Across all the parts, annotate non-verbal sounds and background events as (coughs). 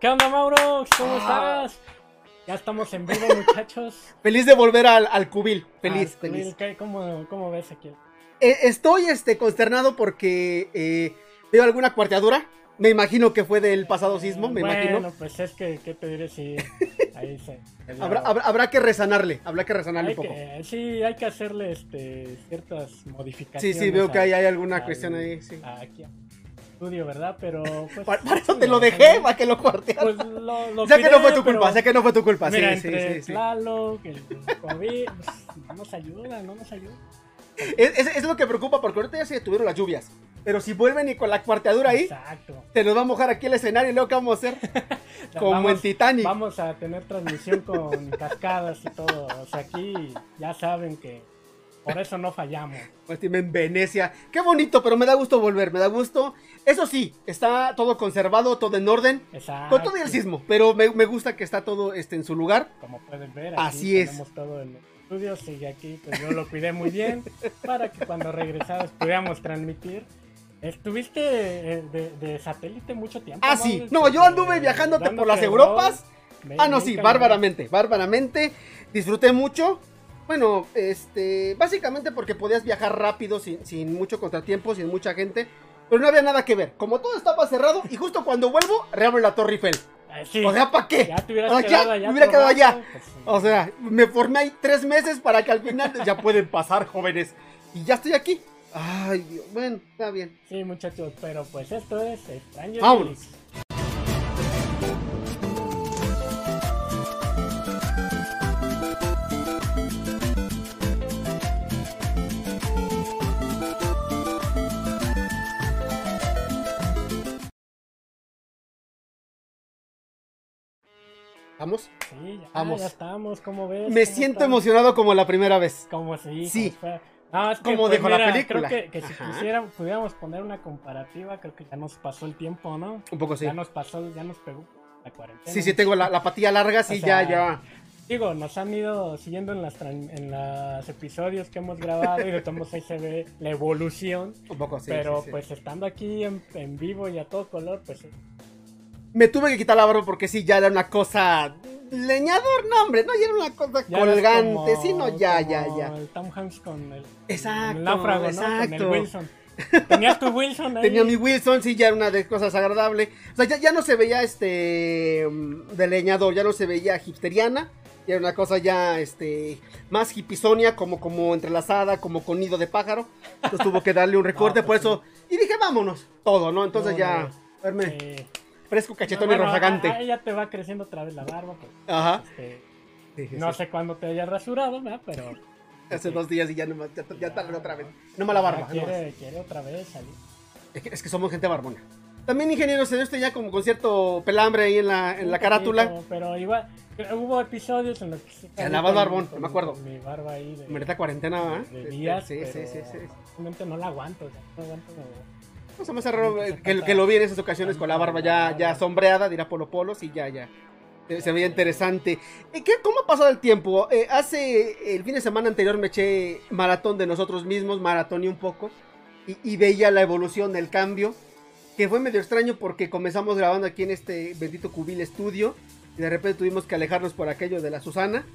¿Qué onda, Mauro? ¿Cómo ah. estás? Ya estamos en vivo, (laughs) muchachos. Feliz de volver al, al cubil. Feliz, feliz. ¿Cómo, ¿Cómo, ves aquí? Eh, estoy este, consternado porque eh, veo alguna cuarteadura. Me imagino que fue del pasado sismo, me bueno, imagino. pues es que, ¿qué te diré si ahí se... (laughs) habrá, habrá, que resanarle, habrá que resanarle un poco. sí, hay que hacerle este, ciertas modificaciones. Sí, sí, veo que hay, hay alguna cuestión ahí, sí. Aquí, estudio, ¿verdad? Pero. Pues, para, eso te lo dejé, para que lo cuartearas. Pues lo, lo sé que no fue tu culpa, sé que no fue tu culpa. Mira, sí, entre sí, sí, Tlaloc, el COVID, pues, no nos ayuda, no nos ayuda. Es, es, es, lo que preocupa porque ahorita ya se detuvieron las lluvias. Pero si vuelven y con la cuarteadura ahí, Exacto. se nos va a mojar aquí el escenario y luego ¿qué vamos a hacer? (laughs) Como vamos, en Titanic. Vamos a tener transmisión con cascadas y todo. O sea, aquí ya saben que por eso no fallamos. Pues en Venecia. Qué bonito, pero me da gusto volver, me da gusto. Eso sí, está todo conservado, todo en orden. Exacto. Con todo el sismo, pero me, gusta que está todo este, en su lugar. Como pueden ver, aquí Así es. tenemos todo en el estudio, sigue aquí, pues yo lo cuidé muy bien para que cuando regresamos pudiéramos transmitir. Estuviste de, de, satélite mucho tiempo. Ah, sí. No, yo anduve viajándote por las Europas. ah, no, sí, bárbaramente, bárbaramente. Disfruté mucho. Bueno, este, básicamente porque podías viajar rápido, sin, mucho contratiempo, sin mucha gente, pero no había nada que ver. Como todo estaba cerrado, y justo cuando vuelvo, reabro la Torre Eiffel. Eh, o sea, ¿para qué? Ya te hubieras quedado allá. Me hubiera quedado allá. Pues, o sea, me formé ahí tres meses para que al final ya pueden pasar, jóvenes. Y ya estoy aquí. Ay, Dios. Bueno, está bien. Sí, muchachos, pero pues esto es extraño. Vámonos. ¿Vamos? Sí, ya, Vamos. ya estamos, ¿cómo ves? Me siento emocionado como la primera vez. Como sí. Sí. no, es que, como pues, la película. Creo que, si pudiéramos poner una comparativa, creo que ya nos pasó el tiempo, ¿no? Un poco sí. Ya nos pasó, ya nos pegó la cuarentena. Sí, sí, tengo la, la patilla larga, sí, ya, ya. Digo, nos han ido siguiendo en las en los episodios que hemos grabado y de todos ahí se ve la evolución. Un poco sí. Pero pues estando aquí en, en, vivo y a todo color, pues me tuve que quitar la barba porque sí, ya era una cosa. Leñador, no, hombre, no, ya era una cosa colgante, sí, no, ya, ya, ya. El Tom Hanks con el, exacto, el náufrago, exacto. ¿no? Con el Wilson. (laughs) ¿Tenías tu Wilson ahí? Tenía mi Wilson, sí, ya era una de cosas agradables. O sea, ya, ya no se veía este. de leñador, ya no se veía hipsteriana. Ya era una cosa ya, este. más hipisonia, como, como entrelazada, como con nido de pájaro. Entonces tuvo que darle un (laughs) recorte, por pues eso. Y dije, vámonos, todo, ¿no? Entonces ya. Verme. Fresco, cachetón y rozagante. ya te va creciendo otra vez la barba. Pues, Ajá. Este, no sé cuándo te hayas rasurado, ¿verdad? Pero. (laughs) Hace dos días y ya, no, ya, ya, ya otra vez. No mala barba. Quiere, quiere otra vez salir. Es que, es que somos gente barbona. También, ingeniero, se dio usted ya como con cierto pelambre ahí en la, en la carátula. pero igual, hubo episodios en los que se. Andaba barbón, no me acuerdo. Mi barba ahí. De, Mereta cuarentena, ¿verdad? De días. Sí, sí, sí, sí. Realmente no la aguanto, o sea, no aguanto. Raro eh, que, que, lo vi en esas ocasiones con la barba ya, ya sombreada, dirá Polo Polos, y ya, ya. Se veía interesante. Eh, ¿Qué, ¿Cómo ha pasado el tiempo? Eh, hace el fin de semana anterior me eché maratón de nosotros mismos, maratón y un poco, y, y, veía la evolución, el cambio, que fue medio extraño porque comenzamos grabando aquí en este bendito Cubil Estudio, y de repente tuvimos que alejarnos por aquello de la Susana.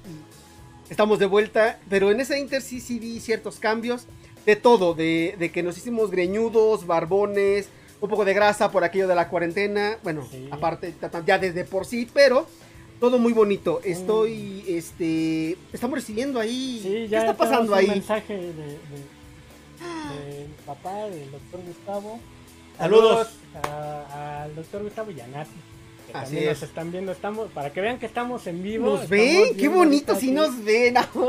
Estamos de vuelta, pero en ese inter sí, sí vi ciertos cambios de todo, de, que nos hicimos greñudos, barbones, un poco de grasa por aquello de la cuarentena, bueno, aparte ya desde por sí, pero todo muy bonito. Mm. Estoy, este, estamos recibiendo ahí. Sí, ya ¿Qué está pasando ahí? Un mensaje de, de, papá, del doctor Gustavo. Saludos, al doctor Gustavo Yanati. Así es. nos están viendo, estamos, para que vean que estamos en vivo. ¿Nos ven? Qué bonito, sí nos ven, sí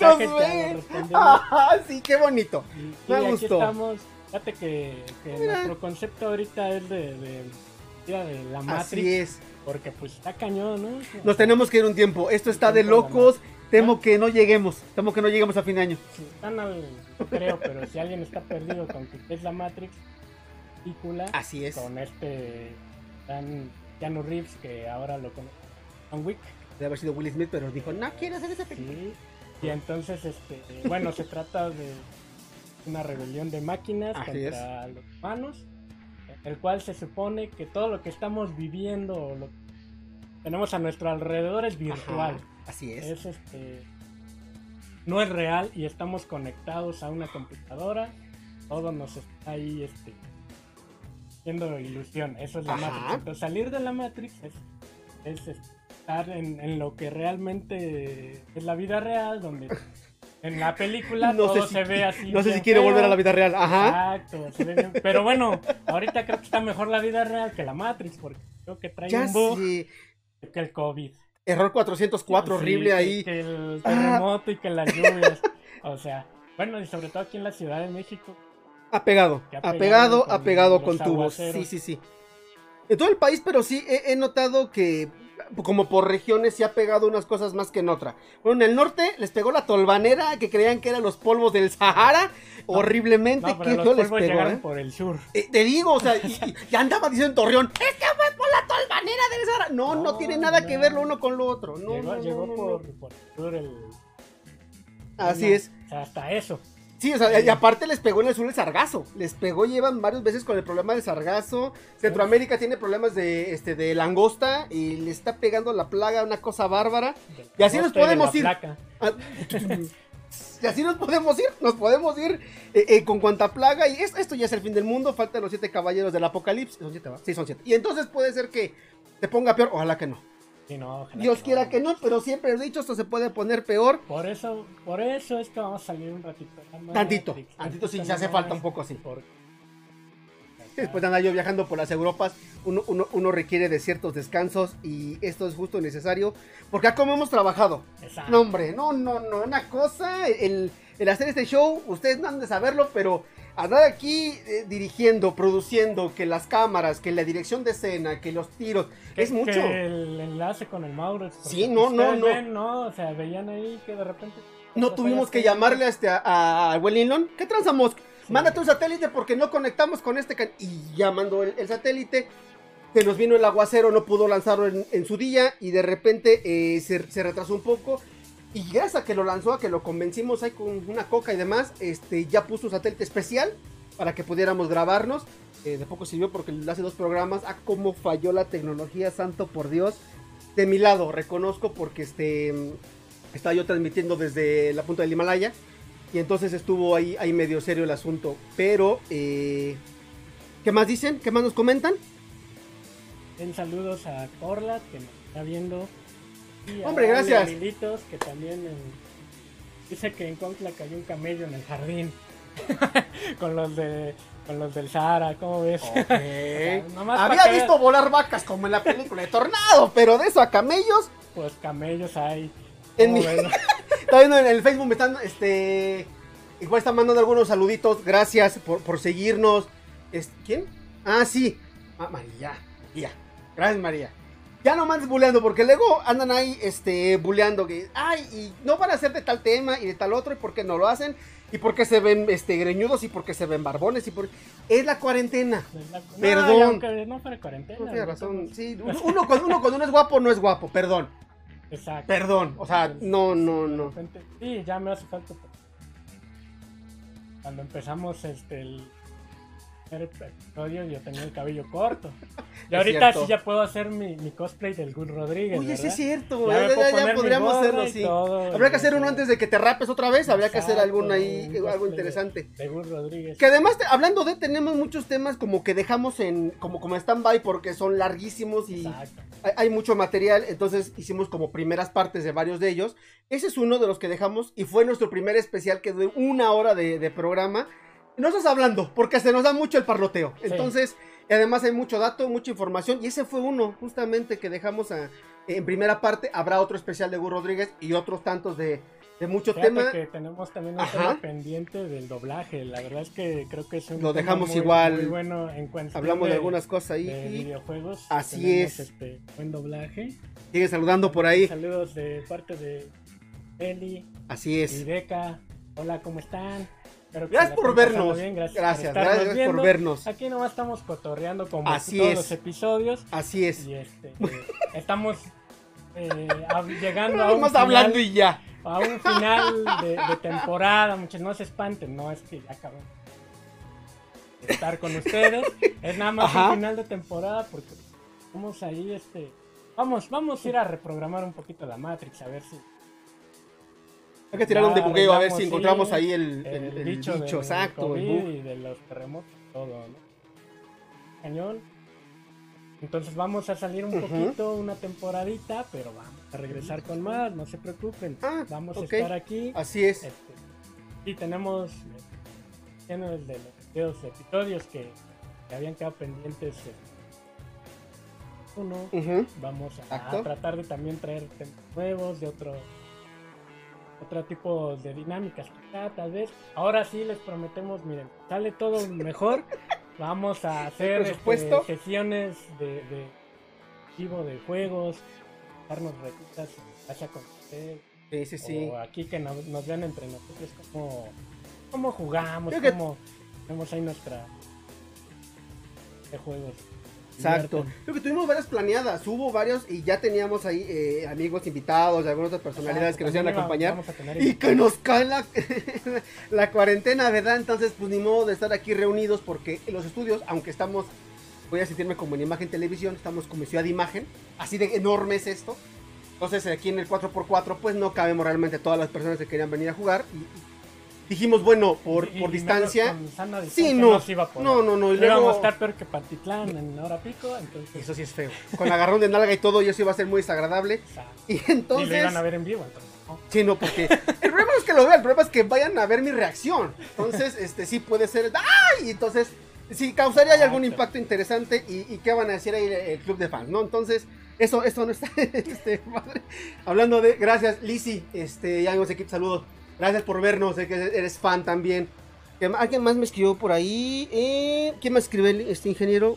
nos ven. (laughs) sí, qué bonito. Me y gustó. Aquí estamos, fíjate que, nuestro concepto ahorita es de, de, de, la Matrix. Así es. Porque pues está cañón, ¿no? Nos tenemos que ir un tiempo. Esto está de locos. Temo que no lleguemos. Temo que no lleguemos a fin de año. Sí, están al, no creo, pero si alguien está perdido con que es la Matrix, película. Así es. Con este tan Keanu Reeves, que ahora lo conoce John Wick. Debe haber sido Will Smith, pero dijo, no quiero hacer esa película. Sí. Y entonces, este, bueno, se trata de una rebelión de máquinas contra los humanos, el cual se supone que todo lo que estamos viviendo, lo tenemos a nuestro alrededor es virtual. Ajá, así es. Es este. No es real y estamos conectados a una computadora. Todo nos está ahí este, haciendo ilusión. Eso es la Ajá. Matrix. Entonces, salir de la Matrix es, es estar en, en lo que realmente es la vida real, donde en la película (laughs) No todo si se ve así. No sé si quiere feo. volver a la vida real. Ajá. Exacto, se ve bien. Pero bueno, ahorita creo que está mejor la vida real que la Matrix, porque creo que trae Ya un bug que el COVID. Error 404, Sí, horrible ahí. Que el Ah. terremoto y que las lluvias. o sea, bueno, y sobre todo aquí en la Ciudad de México. Ha pegado, Que ha ha pegado pegado, con con tubos. Sí, sí, sí. En todo el país, pero sí he, he notado que como por regiones sí ha pegado unas cosas más que en otra. Bueno, en el norte les pegó la tolvanera que creían que eran los polvos del Sahara. horriblemente, No, qué pero los feo les pegó. ¿eh? por el sur. Eh, te digo, o sea, y, y- (laughs) y andaba diciendo en Torreón, es que fue por la tolvanera del Sahara. No, no, No, tiene nada que ver lo no. uno con lo otro. No, llegó no, no, llegó no, no. por, por el sur el. Así no, es. O sea, hasta eso. Sí, o sea, y aparte les pegó en el sur el sargazo. Les pegó, llevan varias veces con el problema del sargazo. Centroamérica tiene problemas de, este, de langosta y le está pegando la plaga, una cosa bárbara. Y así nos podemos ir. Ah, (laughs) Y así nos podemos ir, nos podemos ir eh, eh, con cuanta plaga. Y es- esto ya es el fin del mundo. Faltan los siete caballeros del apocalipsis. Son siete, ¿va? Sí, son siete. Y entonces puede ser que se ponga peor. Ojalá que no. Sí, no, ojalá Dios quiera que no, pero siempre he dicho, esto se puede poner peor. Por eso, por eso es que vamos a salir un ratito. Tantito, tantito sí, tantito se hace falta un poco así. Después de andar yo viajando por las Europas, uno, uno- uno requiere de ciertos descansos y esto es justo y necesario. Porque a cómo hemos trabajado. Exacto. No, hombre, no, no, no. Una cosa, el, el hacer este show, ustedes no han de saberlo, pero andar aquí eh, dirigiendo, produciendo, que las cámaras, que la dirección de escena, que los tiros, Que- es mucho. que el enlace con el Mauro. porque Sí, no, no, no. ven, no. O sea, veían ahí que de repente. No pues, tuvimos que llamarle a, este, a, a Wellington. ¿Qué transamos? Sí. Mándate un satélite porque no conectamos con este. can-". Y ya mandó el, el satélite. Se nos vino el aguacero, no pudo lanzarlo en, en su día. Y de repente eh, se, se retrasó un poco. Y gracias a que lo lanzó, a que lo convencimos ahí con una coca y demás, este, ya puso un satélite especial para que pudiéramos grabarnos. Eh, de poco sirvió porque hace dos programas. Ah, cómo falló la tecnología, santo por Dios. De mi lado, reconozco porque este estaba yo transmitiendo desde la punta del Himalaya. Y entonces estuvo ahí, ahí medio serio el asunto. Pero, eh, ¿qué más dicen? ¿Qué más nos comentan? En saludos a Corla, que nos está viendo. Y Hombre, gracias. Militos, que también en- dice que en Cuautla cayó un camello en el jardín. (laughs) con los de con los del Sahara, ¿cómo ves? (laughs) Había que visto volar vacas como en la película de Tornado, pero de eso a camellos. Pues camellos hay. En ¿Cómo mi- viendo (laughs) en el Facebook, me están, este, igual están mandando algunos saluditos. Gracias por, por seguirnos. Es- ¿Quién? Ah, sí. Ah, María. María. Gracias, María. Ya no mandes buleando, porque luego andan ahí, este, buleando que, ay, y no van a hacer de tal tema y de tal otro, y por qué no lo hacen, y por qué se ven, este, greñudos, y por qué se ven barbones, y por... Es la cuarentena. Es la- no, Perdón. no fuera cuarentena. No, ¿no? razón. Sí, uno, uno con uno cuando uno es guapo, no es guapo, perdón. Exacto. Perdón, o sea, no, no, no. repente- sí, ya me hace falta. pues. Cuando empezamos este el primer episodio yo tenía el cabello corto. (laughs) Y ahorita sí ya puedo hacer mi, mi cosplay del Gus Rodríguez. Oye, sí es cierto, Ya ya, ya- ya podríamos hacerlo y así. todo, Habrá que hacer uno todo. antes de que te rapes otra vez, habría que hacer algún ahí, algo interesante. De, de Gus Rodríguez. Que además, te- hablando de, tenemos muchos temas como que dejamos en, como, como stand-by porque son larguísimos y hay, hay mucho material, entonces hicimos como primeras partes de varios de ellos. Ese es uno de los que dejamos y fue nuestro primer especial que duró una hora de, de programa. No estás hablando, porque se nos da mucho el parloteo. Sí. Entonces, y además hay mucho dato, mucha información. Y ese fue uno, justamente, que dejamos a- en primera parte. Habrá otro especial de Gus Rodríguez y otros tantos de, de mucho Fíjate tema. que tenemos también un tema pendiente del doblaje. La verdad es que creo que es un Lo tema dejamos muy- igual. muy bueno en cuanto Hablamos de algunas cosas ahí. de y videojuegos. Así Tenemos, es. Este, buen doblaje. Sigue saludando por ahí. Saludos de parte de Eli Así y es. Beca. Hola, ¿cómo están? Gracias por vernos. bien, Gracias, Gracias, por vernos. Aquí nomás estamos cotorreando como Así todos es. los episodios. Así es. Y este, eh, (laughs) estamos eh, llegando a un, final, hablando y ya. a un final de, de temporada. Muchos no se espanten, no es que ya acabamos de estar con ustedes. Es nada más Ajá. un final de temporada porque estamos ahí este, Vamos, vamos a ir a reprogramar un poquito la Matrix, a ver si Hay que tirar un Ya debugueo a ver si sí, encontramos ahí el, el, el- el bicho, bicho, del exacto, el bug. y de los terremotos, todo, ¿no? Cañón. Entonces vamos a salir un Ujú. poquito, una temporadita, pero vamos a regresar con más, no se preocupen. Ah, vamos ok. a estar aquí. Así es. Este, y tenemos eh, llenos de los episodios que, que habían quedado pendientes. eh, uno, Ujú. vamos a, a tratar de también traer temas nuevos, de otro otro tipo de dinámicas quizá, tal vez. Ahora sí les prometemos, miren, sale todo mejor. (laughs) Vamos a hacer este, sesiones de, de vivo de juegos, darnos retitas, vaya con usted, Sí, sí, sí. o aquí que nos, nos vean entre nosotros cómo, cómo jugamos, Creo que- cómo tenemos ahí nuestra de juegos. Exacto. Creo que tuvimos varias planeadas, hubo varios y ya teníamos ahí eh, amigos invitados, de algunas otras personalidades que nos iban a acompañar. vamos a tener Y que nos cae la, (laughs) la cuarentena, ¿verdad? Entonces, pues ni modo de estar aquí reunidos porque los estudios, aunque estamos, voy a sentirme como en imagen televisión, estamos como en ciudad de imagen, así de enorme es esto. Entonces, aquí en el 4x4, pues no cabemos realmente todas las personas que querían venir a jugar. Y, y dijimos, bueno, por, Y- por y distancia. Sí, no. iba a. No, no, no. Y íbamos a luego, estar peor que Pantitlán en hora pico, entonces. eso sí es feo. Con agarrón de nalga y todo, y eso iba a ser muy desagradable. o sea, Y y lo entonces. iban a ver en vivo, entonces. ¿no? Sí, no, porque el problema no es que lo vean, el problema es que vayan a ver mi reacción. Entonces, este sí puede ser. ¡Ay! Entonces, sí, causaría algún impacto interesante. Y, y qué van a decir ahí el, el club de fans, ¿no? Entonces, eso, eso no está. (laughs) Este, padre. Hablando de. Gracias, Lizzy. Este, ya no sé qué saludos. Gracias por vernos, sé que eres fan también. ¿Qué ma- ¿Alguien más me escribió por ahí? Eh, ¿Quién me escribe este ingeniero?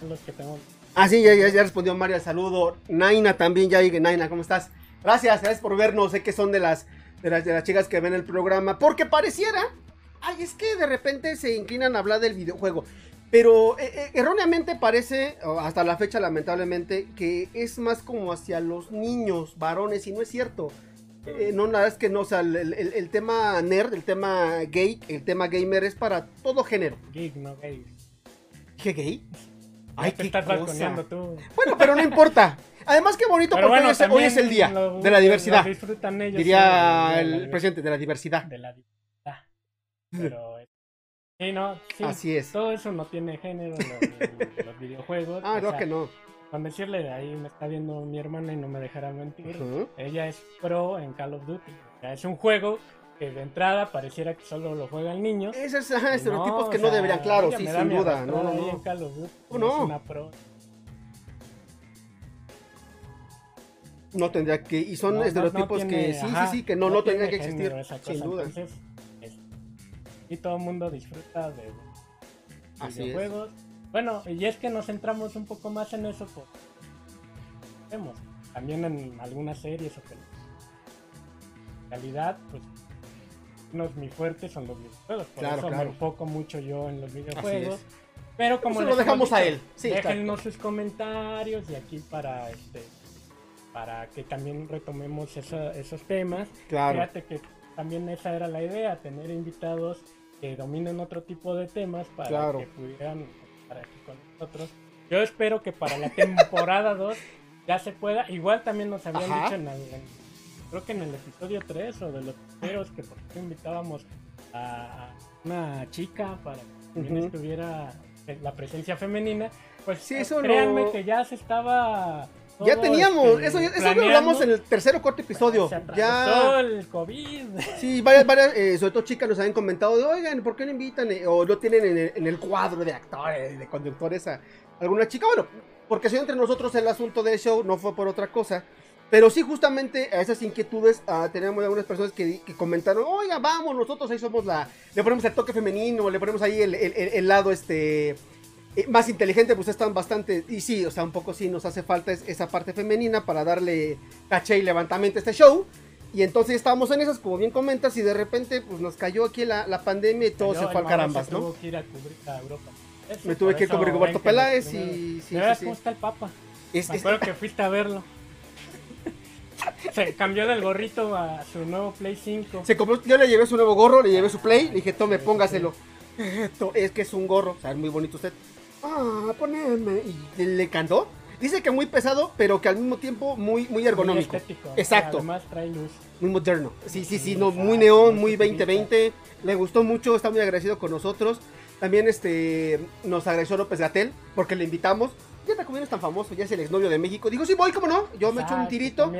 Son los que tengo. Ah, sí, ya, ya, ya respondió el saludo. Naina también, ya llegué. Naina, ¿cómo estás? Gracias, gracias por vernos. Sé que son de las, de las, de las chicas que ven el programa. Porque pareciera. Ay, es que de repente se inclinan a hablar del videojuego. Pero eh, eh, erróneamente parece, hasta la fecha lamentablemente, que es más como hacia los niños, varones, y no es cierto. Eh, no, la verdad es que no, o sea, el, el- el tema nerd, el tema gay, el tema gamer es para todo género. Geek, no gay. ¿Dije gay? Ay, te estás balconeando tú. Bueno, pero no importa. Además, qué bonito Pero porque bueno, hoy, es, hoy también es el día de la diversidad. disfrutan ellos. Diría sí, el presidente de la diversidad. De la diversidad. Pero. eh, Sí, no, sí. Así es. Todo eso no tiene género en los, los videojuegos. Ah, no, sea, que no. Con decirle, ahí me está viendo mi hermana y no me dejará mentir. Ella es pro en Call of Duty. O sea, es un juego que de entrada pareciera que solo lo juegan niños. Esos ajá, estereotipos No, que no sea, deberían, claro, sí, sin duda. No, no, ahí en no. Call of Duty, ¿Cómo no? Es una pro. No tendría que. Y son No, no, no estereotipos tiene- que sí, ajá, sí, sí, que no, no, tendrían que existir. género Sin duda. Entonces, es- y todo el mundo disfruta de Así es. Bueno, y es que nos centramos un poco más en eso, pues. Vemos. También en algunas series o películas. En realidad, pues. No es mi fuerte, son los videojuegos. Por Claro, eso claro. me enfoco mucho yo en los videojuegos. Pero como Eso les lo dejamos a él. Sí, déjennos sus comentarios y aquí para este para que también retomemos esa- esos temas. Claro. Fíjate que también esa era la idea, tener invitados que dominen otro tipo de temas para Claro. que pudieran estar aquí con nosotros. Yo espero que para la temporada 2 ya se pueda. Igual también nos habían Ajá. dicho en, el- en- creo que en el episodio 3 o de los primeros que por qué invitábamos a una chica para que también estuviera la presencia femenina. Pues Sí, eh, eso créanme lo- que ya se estaba Ya teníamos, este, eso, eso lo hablamos en el tercer o cuarto episodio. Se Ya. el COVID. Sí, varias, varias, eh, sobre todo chicas nos habían comentado, de, oigan, ¿por qué no invitan? eh, o no tienen en el, en el cuadro de actores, de conductores a alguna chica. Bueno, porque si entre nosotros el asunto del show no fue por otra cosa. Pero sí, justamente a esas inquietudes ah, teníamos algunas personas que, que comentaron, oiga, vamos, nosotros ahí somos la... Le ponemos el toque femenino, le ponemos ahí el, el- el- el lado este... eh, más inteligente, pues están bastante... Y sí, o sea, un poco sí nos hace falta es- esa parte femenina para darle caché y levantamiento a este show. Y entonces estábamos en esas, como bien comentas, y de repente pues nos cayó aquí la, la pandemia y todo se fue al carambas, ¿no? Tuvo que ir a cubrir a Europa. Eso, Me tuve que ir con Rigoberto Peláez y- sí, ¿De veras sí, sí. cómo está el Papa? Es- Me es- acuerdo que fuiste a verlo. (laughs) Se cambió del gorrito a su nuevo Play 5. se compró- yo le llevé su nuevo gorro, le llevé su play, le dije, tome, póngaselo. (laughs) Esto es que es un gorro, o sea, es muy bonito usted. Ah, poneme. Y le cantó. Dice que muy pesado, pero que al mismo tiempo muy, muy ergonómico. Muy estético. Exacto. Además trae luz. Muy moderno. Sí, sí, sí, no, muy neón, muy muy futurista. 2020. Le gustó mucho, está muy agradecido con nosotros. También este nos agradeció López Gatel porque le invitamos. Ya también no es tan famoso, ya es el exnovio de México. Digo, sí voy, ¿cómo no? Yo me echo un tirito.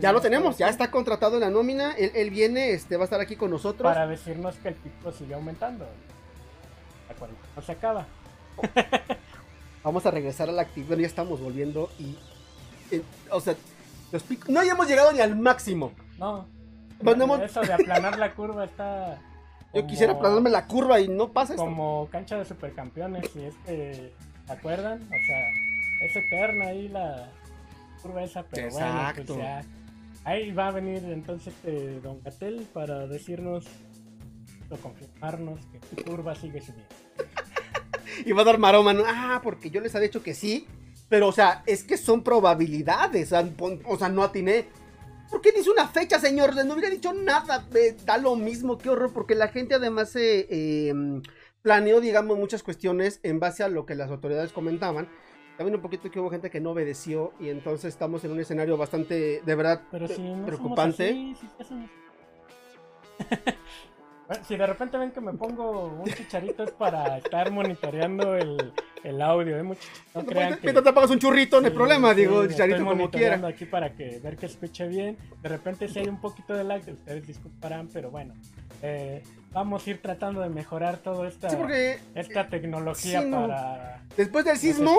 Ya lo tenemos, ya está contratado en la nómina. Él, él viene, este, va a estar aquí con nosotros. Para decirnos que el pico sigue aumentando. La cuarentena no se acaba. (laughs) Vamos a regresar a la actividad, ya estamos volviendo y... eh, o sea, los picos... No hayamos llegado ni al máximo. No. Bueno, hemos- Eso de aplanar la curva está. (laughs) Yo quisiera aplanarme la curva y no pasa esto. Como cancha de supercampeones, si es que. ¿Se acuerdan? O sea, es eterna ahí la curva esa, pero Exacto. bueno, pues ya. Ahí va a venir entonces este Don Gatel para decirnos o confirmarnos que tu curva sigue subiendo. Y va a dar maroma. ¿no? Ah, porque yo les había dicho que sí. Pero, o sea, es que son probabilidades. O sea, no atiné. ¿Por qué dice una fecha, señor? No hubiera dicho nada. eh, da lo mismo, qué horror. Porque la gente además se eh, planeó, digamos, muchas cuestiones en base a lo que las autoridades comentaban. También un poquito que hubo gente que no obedeció. Y entonces estamos en un escenario bastante, de verdad, Pero si no preocupante. somos así, si si de repente ven que me pongo un chicharito es para estar monitoreando el, el audio, ¿eh? muchachos? No crean que... Te pagas un churrito, no hay Sí, problema. sí, digo, chicharito estoy como quiera. aquí para que ver que escuche bien. De repente si hay un poquito de lag, ustedes disculparán, pero bueno. eh, vamos a ir tratando de mejorar toda esta, Sí, porque esta tecnología Sí, no. para después del sismo.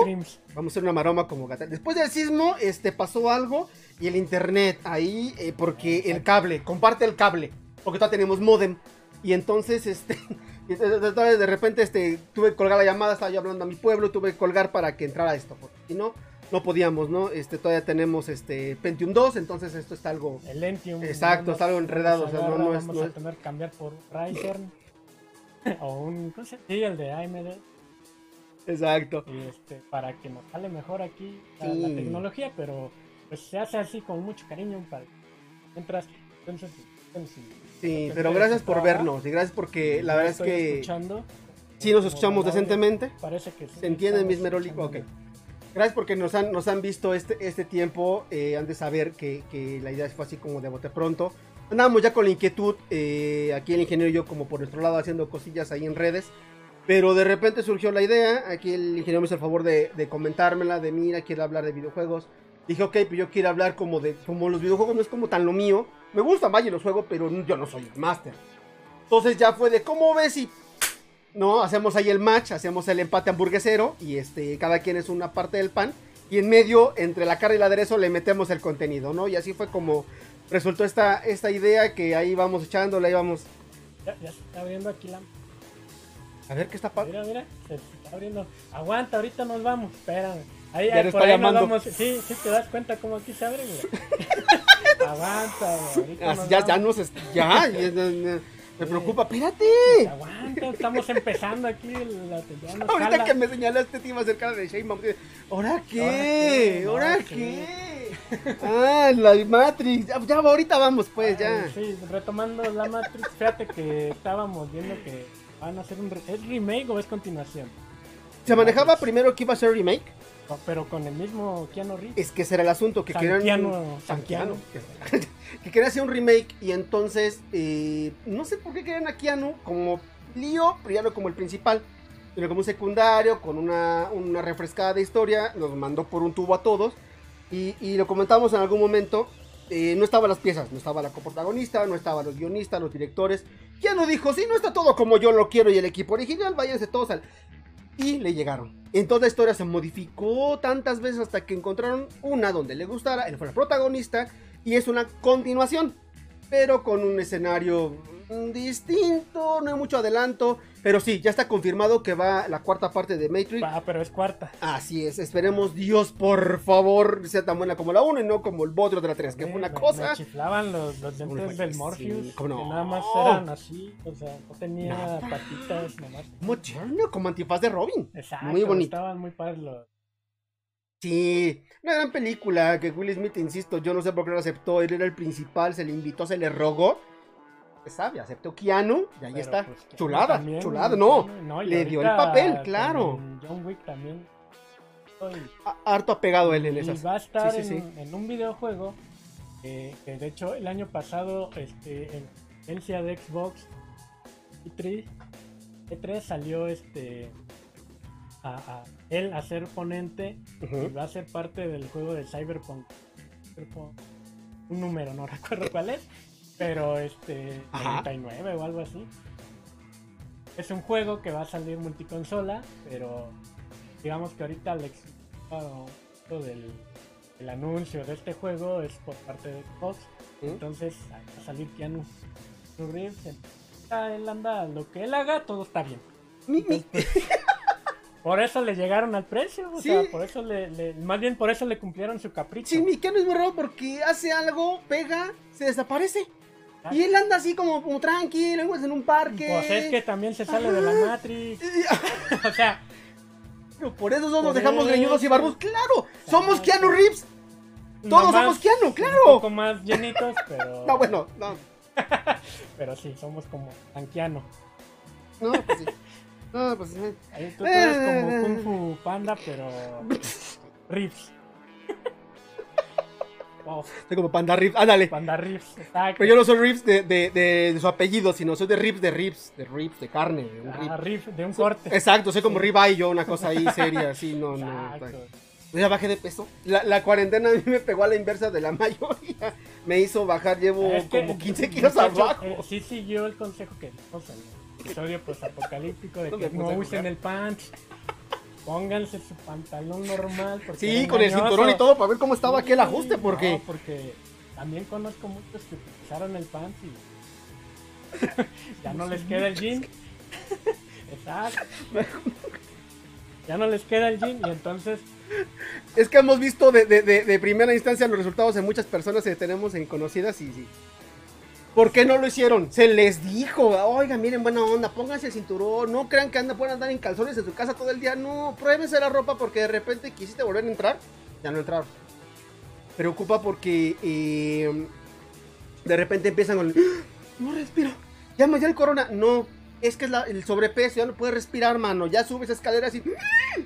Vamos a hacer una maroma como gata. Después del sismo, este, pasó algo y el internet ahí, eh, porque el cable, comparte el cable, porque todavía tenemos modem. Y entonces, este, (laughs) de- repente, este, tuve que colgar la llamada, estaba yo hablando a mi pueblo, tuve que colgar para que entrara esto, porque si no, no podíamos, ¿no? Este, todavía tenemos, este, Pentium 2, entonces esto está algo... El Lentium. Exacto, está algo enredado, o sea, no- no es- Vamos no a es- tener que cambiar por Ryzen. (laughs) o un. ¿Cómo se Sí, el de AMD. Exacto. Y este, para que nos sale mejor aquí la, Sí. la tecnología, pero pues se hace así con mucho cariño para mientras. Entonces, entonces, Sí, pero gracias por vernos y gracias porque la verdad es que escuchando, sí nos escuchamos decentemente. Parece que sí, ¿Se entiende, Miss Merolico? Ok. Gracias porque nos han, nos han visto este, este tiempo. eh, han de saber que, que la idea fue así como de bote pronto. Andábamos ya con la inquietud. eh, aquí el ingeniero y yo, como por nuestro lado, haciendo cosillas ahí en redes. Pero de repente surgió la idea. Aquí el ingeniero me hizo el favor de, de comentármela. De mira, quiero hablar de videojuegos. Dije, ok, pero yo quiero hablar como de. Como los videojuegos no es como tan lo mío. Me gustan, vaya, los juegos, pero yo no soy el máster. Entonces ya fue de, ¿cómo ves? Y no, hacemos ahí el match, hacemos el empate hamburguesero y este, cada quien es una parte del pan y en medio, entre la carne y el aderezo, le metemos el contenido, ¿no? Y así fue como resultó esta, esta idea que ahí vamos echándole, ahí vamos... Ya, ya se está abriendo aquí la. A ver qué está pasando. Mira, mira, se está abriendo. Aguanta, ahorita nos vamos, espérame. Ahí, Ya ahí, por ahí nos vamos. Sí, sí, te das cuenta cómo aquí se abre, mira. (laughs) Aguanta, nos ya, ya vamos. nos... Ya, ya, ya, ya, me preocupa, espérate. Aguanta, estamos empezando aquí. La, ya Ahorita que me señalaste te iba a hacer cara de Shane ¿Ahora qué? ¿Ahora qué? Ah, la Matrix. Ya, ya, ahorita vamos, pues, ya. Sí, retomando la Matrix, fíjate que estábamos viendo que van a hacer un... re- ¿Es remake o es continuación? Se manejaba primero que iba a ser remake. Pero con el mismo Keanu Reeves. Es que ese era el asunto, que querían... (laughs) Que querían hacer un remake y entonces, eh, no sé por qué querían a Keanu como lío, pero ya no como el principal, sino como un secundario, con una, una refrescada de historia, nos mandó por un tubo a todos y, y lo comentamos en algún momento. eh, no estaban las piezas, no estaba la coprotagonista, no estaban los guionistas, los directores. Keanu dijo, sí, no está todo como yo lo quiero y el equipo original, váyanse todos al... Y le llegaron. Entonces la historia se modificó tantas veces hasta que encontraron una donde le gustara, él fue protagonista y es una continuación, pero con un escenario distinto, no hay mucho adelanto, pero sí, ya está confirmado que va la cuarta parte de Matrix. Ah, pero es cuarta. Así es, esperemos Dios, por favor, sea tan buena como la 1 y no como el bodrio de la 3, que Sí, fue una me- cosa. Me chiflaban los, los Uy, dientes del sí, Morpheus. no. Que nada más eran así. O sea, no tenía Nada. patitas nomás. Moderno, como antifaz de Robin. Exacto. Muy bonito. Estaban muy padres los. Sí, una gran película que Will Smith, insisto, yo no sé por qué lo aceptó, él era el principal, se le invitó, se le rogó. Sabe, aceptó Keanu y ahí pero, está. pues, chulada, también, chulada, no. Le dio el papel, claro. John Wick también. harto apegado él en esas. Y va a estar en, un videojuego que de hecho el año pasado este, en agencia de Xbox E3, E3 salió este a, él a ser ponente y va a ser parte del juego de Cyberpunk. Un número, no (laughs) recuerdo cuál es, pero este 99 o algo así. Es un juego que va a salir multiconsola, pero digamos que ahorita el del el anuncio de este juego es por parte de Xbox. Entonces va a salir Keanu Reeves. Él anda, lo que él haga, todo está bien. Por eso le llegaron al precio, o sea, por eso le, más bien por eso le cumplieron su capricho. Sí, mi Keanu es muy raro porque hace algo, pega, se desaparece. Y él anda así como, como tranquilo, en un parque. Pues es que también se sale de la Matrix. (laughs) o sea, por eso todos nos dejamos greñudos y barbos. ¡Claro! ¡Somos Keanu Reeves! Todos somos Keanu, claro. Un poco más llenitos, (laughs) pero. no, bueno, no. (laughs) pero sí, somos como Anquiano. No, pues sí. No, pues sí. Ahí tú, eres como. Kung Fu Panda, pero. Reeves. Soy como Panda Rips, ándale. Panda Rips, exacto. Pero yo no soy Rips de, de, de, su apellido, sino soy de Rips de Rips, de Rips, de carne. De un ah, de un corte. Exacto, soy como y yo, una cosa ahí seria, (laughs) así, no, no. Ya bajé de peso. La, la, cuarentena a mí me pegó a la inversa de la (laughs) mayoría. Me hizo bajar, llevo como 15 kilos abajo. Eh, sí siguió el consejo que dimos en el episodio pues, apocalíptico de que no usen el punch pónganse su pantalón normal. Porque sí, con el cinturón y todo para ver cómo estaba aquel ajuste, porque... No, porque también conozco muchos que utilizaron el pants y (laughs) ya no les queda el jean. Exacto. (laughs) Ya no les queda el jean y entonces... Es que hemos visto de, de, de, primera instancia los resultados de muchas personas que tenemos en conocidas y, y ¿Por qué no lo hicieron? Se les dijo, oiga, miren, buena onda, pónganse el cinturón, no crean que anda, pueden andar en calzones en su casa todo el día, no, pruébense la ropa porque de repente quisiste volver a entrar, ya no entraron. Preocupa porque eh, de repente empiezan con, ¡Ah! no respiro, ya me dio el corona, no, es que es el sobrepeso, ya no puedes respirar, mano. Ya subes escaleras y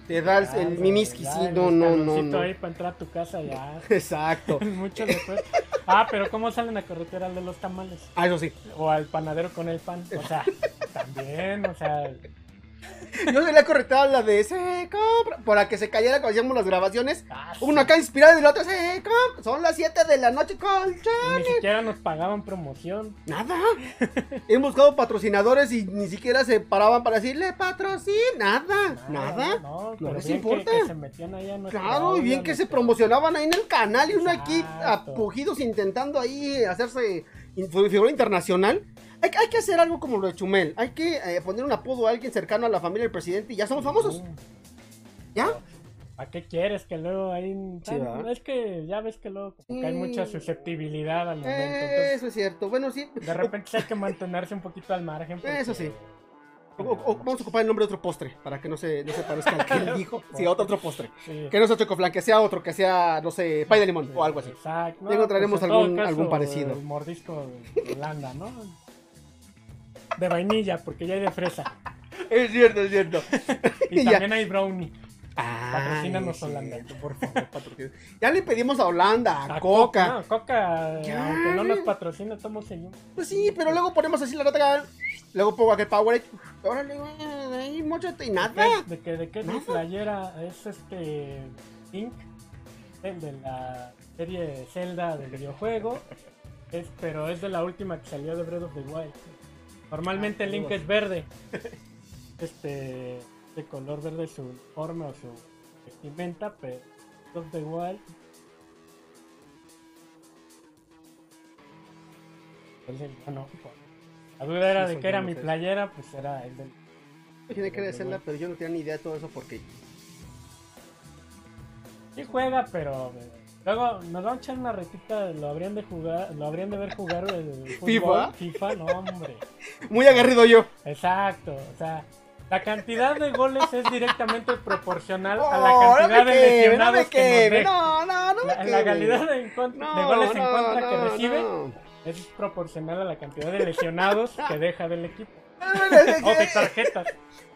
te da el, mimiski. Sí, no, no, no, no. ahí para entrar a tu casa ya. (laughs) Exacto. (laughs) Mucho después. Ah, pero ¿cómo salen a carretera de los tamales? Ah, eso sí. O al panadero con el pan. O sea, (laughs) también, o sea. (laughs) Yo se le correctado la de se compra. Para que se cayera cuando hacíamos las grabaciones. Ah, Uno acá inspirado y el otro se compra. Son las 7 de la noche, colchones. Ni siquiera nos pagaban promoción. Nada. Hemos buscado patrocinadores y ni siquiera se paraban para decirle patrocin. Nada, nada. No, no, les importa. Que, se metían ahí a claro, y bien que se promocionaban ahí en el canal y uno aquí apugidos intentando ahí hacerse figura internacional. Hay, que hacer algo como lo de Chumel. Hay que eh, poner un apodo a alguien cercano a la familia del presidente y ya somos famosos. ¿Ya? ¿A qué quieres que luego hay es que ya ves que luego hay mucha susceptibilidad al momento. eso es cierto. Bueno, sí. De repente hay que mantenerse un poquito al margen. Eso sí. O, vamos a ocupar el nombre de otro postre para que no se, no se parezca al que él (laughs) dijo. Sí, otro, otro postre. Que no sea chocoflan, que sea otro, que sea, no sé, pay de limón o algo así. Exacto. No, encontraremos pues algún, algún parecido. El mordisco de Holanda, ¿no? De vainilla, porque ya hay de fresa. Es cierto, es cierto. (laughs) y también hay brownie. Patrocínanos Holanda, por favor, Ya le pedimos a Holanda, a, Coca. No, Coca, aunque no nos patrocina, estamos en Pues sí, pero luego ponemos así la nota. Luego pongo aquel Power. Órale, ahí, mochate y nada. ¿De qué, de qué mi playera? Es este. Pink, el de la serie Zelda del videojuego. Es, pero es de la última que salió de Breath of the Wild. Normalmente el link es verde. (laughs) Este, de color verde su uniforme o su vestimenta, pero de igual. bueno, la duda era de que era mi playera, pues era el del. Tiene que decirla, pero yo no tenía ni idea de todo eso porque. Sí juega, pero Luego nos van a echar una retita, lo habrían de jugar, lo habrían de ver jugar el FIFA. FIFA, no hombre. Muy agarrido yo. Exacto, o sea, la cantidad de goles es directamente proporcional a la oh, cantidad de lesionados que nos No, no, no la, la calidad de, goles en contra que recibe es proporcional a la cantidad de lesionados que deja del equipo. (laughs) o de tarjetas.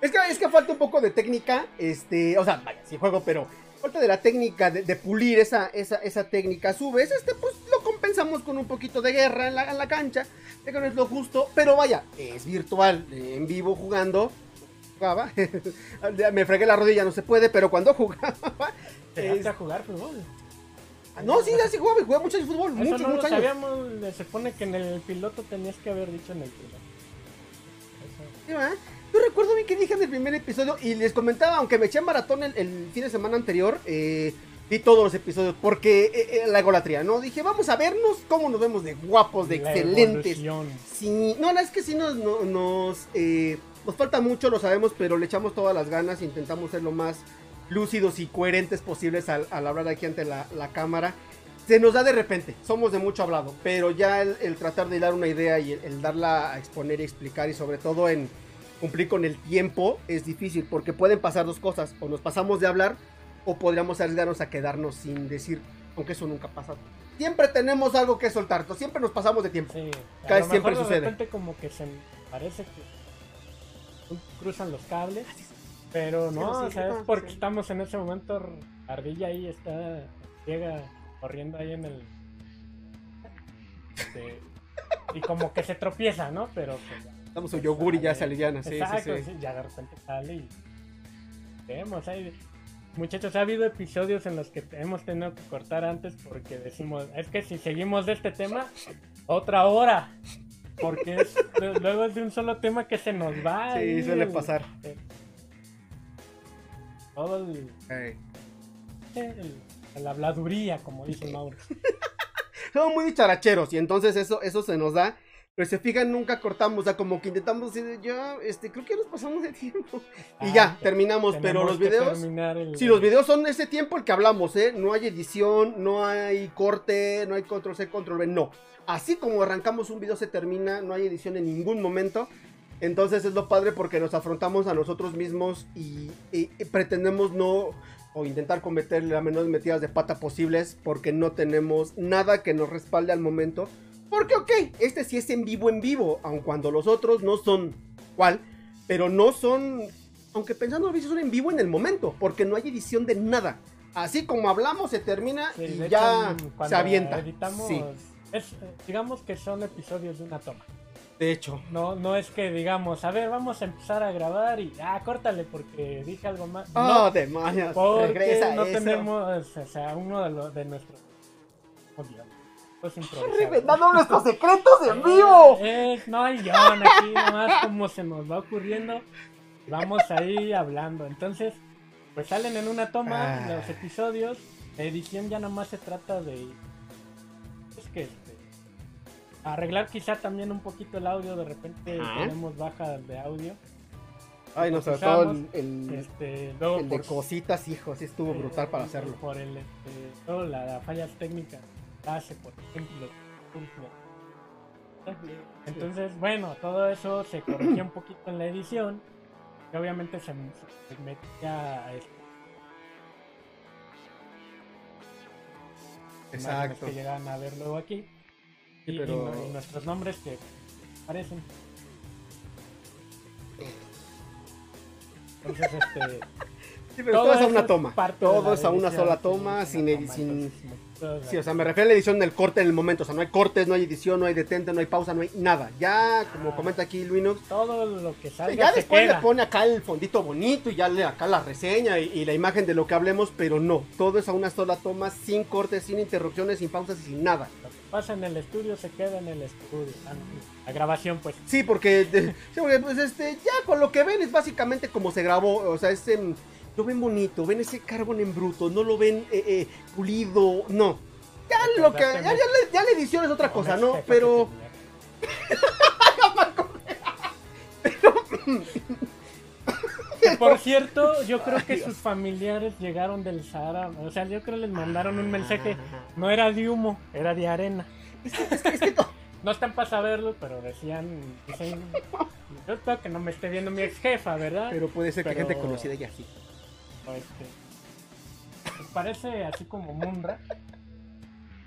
Es que, es que falta un poco de técnica, este, o sea, vaya, sí juego, pero falta de la técnica de, pulir esa, esa, esa, técnica. A su vez, este, pues lo compensamos con un poquito de guerra en la, en la cancha, que no es lo justo, pero vaya, es virtual, en vivo jugando. Jugaba, (laughs) me fregué la rodilla, no se puede, pero cuando jugaba. ¿Te a jugar fútbol? Ah, no, sí, sí jugaba, jugaba mucho fútbol, muchos, no muchos años. Sabíamos, se supone que en el piloto tenías que haber dicho en el piloto. Eso. Yo recuerdo bien que dije en el primer episodio y les comentaba, aunque me eché en maratón el, fin de semana anterior, eh, vi todos los episodios porque eh, eh, la egolatría, ¿no? Dije, vamos a vernos cómo nos vemos de guapos, de excelentes. Sí, no, es que sí nos, nos, nos falta mucho, lo sabemos, pero le echamos todas las ganas, intentamos ser lo más lúcidos y coherentes posibles al, hablar aquí ante la, cámara. Se nos da de repente, somos de mucho hablado, pero ya el, tratar de dar una idea y el darla a exponer y explicar y sobre todo en cumplir con el tiempo es difícil porque pueden pasar dos cosas, o nos pasamos de hablar o podríamos arriesgarnos a quedarnos sin decir, aunque eso nunca pasa. Siempre tenemos algo que soltar, siempre nos pasamos de tiempo. Sí, Cada vez siempre sucede. De repente como que se parece que cruzan los cables, pero no, ¿sabes? Porque estamos en ese momento, Ardilla ahí está, llega corriendo ahí en el... Este, y como que se tropieza, ¿no? Pero pues, Damos su yogur y ya se aliviana. Sí, sí, sí. Ya de repente sale y. Vemos, hay... Muchachos, ha habido episodios en los que hemos tenido que cortar antes porque decimos, es que si seguimos de este tema, otra hora. Porque es, luego es de un solo tema que se nos va. Sí, suele pasar. todo el, la habladuría, como dice (laughs) Mauro. Somos muy dicharacheros y entonces eso, eso se nos da. Pero se fijan, nunca cortamos, o sea, como que intentamos decir, ya, este, creo que nos pasamos de tiempo. y ya, ah, terminamos, pero los videos... Si los videos son ese tiempo el que hablamos, ¿eh? No hay edición, no hay corte, no hay control C, control V, no. Así como arrancamos un video se termina, no hay edición en ningún momento. Entonces es lo padre porque nos afrontamos a nosotros mismos y, y pretendemos no o intentar cometer las menores metidas de pata posibles porque no tenemos nada que nos respalde al momento porque, ok, este sí es en vivo, en vivo, aun cuando los otros no son cual, pero no son, aunque pensando veces son en vivo en el momento, porque no hay edición de nada. Así como hablamos, se termina y ya se avienta. Editamos, digamos que son episodios de una toma. De hecho. No, no es que digamos, a ver, vamos a empezar a grabar y, ah, córtale porque dije algo más. Oh, no, demonios. Porque no tenemos, o sea, uno de, los, de nuestros, Reventando nuestros (laughs) secretos en vivo. Eh, no hay guion aquí, nomás como se nos va ocurriendo. Vamos ahí hablando. Entonces, pues salen en una toma ah. los episodios. La edición ya nomás se trata de. Es que este, arreglar quizá también un poquito el audio. De repente tenemos bajas de audio. Ay, no, sobre todo el, este, el de cositas, hijo, sí estuvo brutal para hacerlo. Por el, este, todo las fallas técnicas hace, por ejemplo. Entonces, bueno, todo eso se corrigió un poquito en la edición. Y obviamente se, metía a esto. Exacto. Que llegan a ver luego aquí. y, nuestros nombres que aparecen. Entonces, este. todo, es a una toma. Todo es a una sola toma, sin, sin, Sí, o sea, me refiero a la edición del corte en el momento. O sea, no hay cortes, no hay edición, no hay detente, no hay pausa, no hay nada. Ya, como ah. comenta aquí Luinox. Todo lo que salga. ya después le pone acá el fondito bonito y ya le acá la reseña y, la imagen de lo que hablemos, pero no. Todo es a una sola toma, sin cortes, sin interrupciones, sin pausas y sin nada. Lo que pasa en el estudio se queda en el estudio. Ah, la grabación, pues. (laughs) Sí, porque, pues este, ya con lo que ven es básicamente como se grabó. O sea, es en lo ven bonito, ven ese carbón en bruto, no lo ven eh, eh, pulido, no. Ya lo que, ya, la edición es otra cosa, ¿no? (laughs) Pero... Por cierto, yo creo que sus familiares llegaron del Sahara. O sea, yo creo que les mandaron un mensaje. No era de humo, era de arena. no están para saberlo, pero decían. yo creo que no me esté viendo mi ex jefa, ¿verdad? Pero puede ser que gente conocida ya Este, pues parece así como Munra.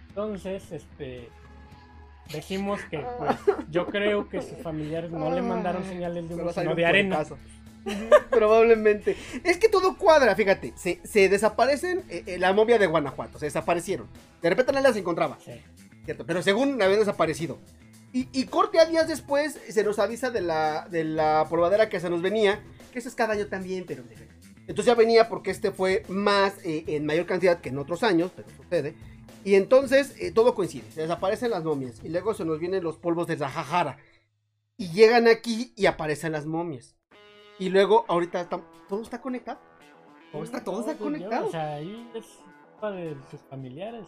Entonces, este. decimos que pues, yo creo que sus familiares no le mandaron señales de humo, sino de arena. (laughs) Probablemente. Es que todo cuadra, fíjate. Se, se desaparecen eh, eh, la momia de Guanajuato, se desaparecieron. De repente no las encontraba, Sí. ¿cierto? Pero según habían desaparecido. Y, y corte a días después se nos avisa de la, de la probadera que se nos venía, que eso es cada año también, pero... Entonces ya venía porque este fue más, eh, en mayor cantidad que en otros años, pero sucede. Y entonces eh, todo coincide, se desaparecen las momias y luego se nos vienen los polvos de Sahara. Y llegan aquí y aparecen las momias. Y luego ahorita está- todo está conectado. Todo está, todo está No, yo, conectado. O sea, ahí es culpa de sus familiares.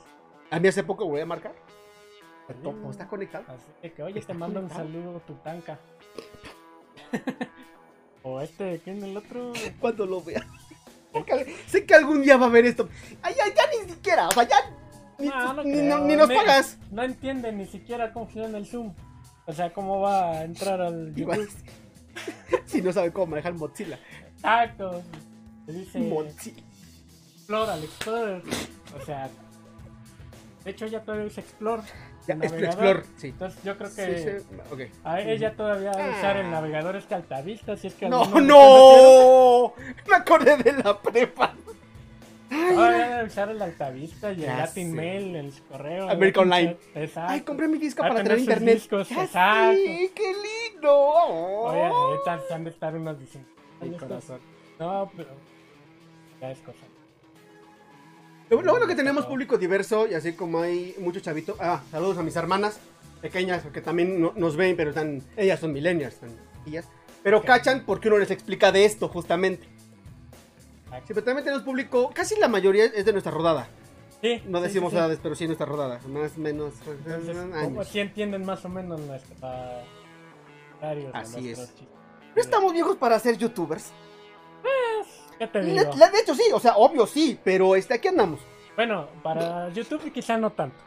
A mí hace poco voy a marcar. Sí. Todo, todo está conectado. Así que, oye, Está te mando un saludo, tu tanca. (laughs) o este, ¿quién el otro? (laughs) Cuando lo vea. Porque sé que algún día va a ver esto. Ay, ya, ya ni siquiera. O sea, ya. Ni, No, no ni- no- ni nos pagas. No entiende ni siquiera cómo funciona el Zoom. O sea, cómo va a entrar al. YouTube. (laughs) Si no sabe cómo manejar Mozilla. Exacto. Te dice Mozilla. Explore al Explorer. O sea, de hecho ella todavía usa Explore. Ya, el es navegador. Explore. Sí. Entonces yo creo Sí, que sí, ok. a ella todavía va a usar Ah. el navegador este altavista, si es que No, no. Me acordé de la prepa. Ay, Todavía debe usar el altavista y el Latin sé. Mail, el correo. America el Online. Exacto. Ay, compré mi disco Va a para tener internet. discos, Ya exacto. qué lindo. Oye, ahorita han de estar unos diciendo. Mi "Ay, esto- corazón. No, pero. Ya es cosa. Lo, lo bueno que tenemos público diverso y así como hay muchos chavitos. Ah, saludos a mis hermanas pequeñas que también no- nos ven, pero están, ellas son millennials, están chiquillas. Pero cachan porque uno les explica de esto justamente. Sí, pero también tenemos público, casi la mayoría es de nuestra rodada. Sí, No sí, decimos sí, sí. edades, pero sí nuestra rodada. Más o menos Entonces, años. si entienden más o menos nuestra. Así es. chistes. No estamos viejos para ser youtubers. ¿Qué te Le- digo? la- de hecho sí, o sea, obvio sí, pero este, aquí andamos. Bueno, para YouTube quizá no tanto.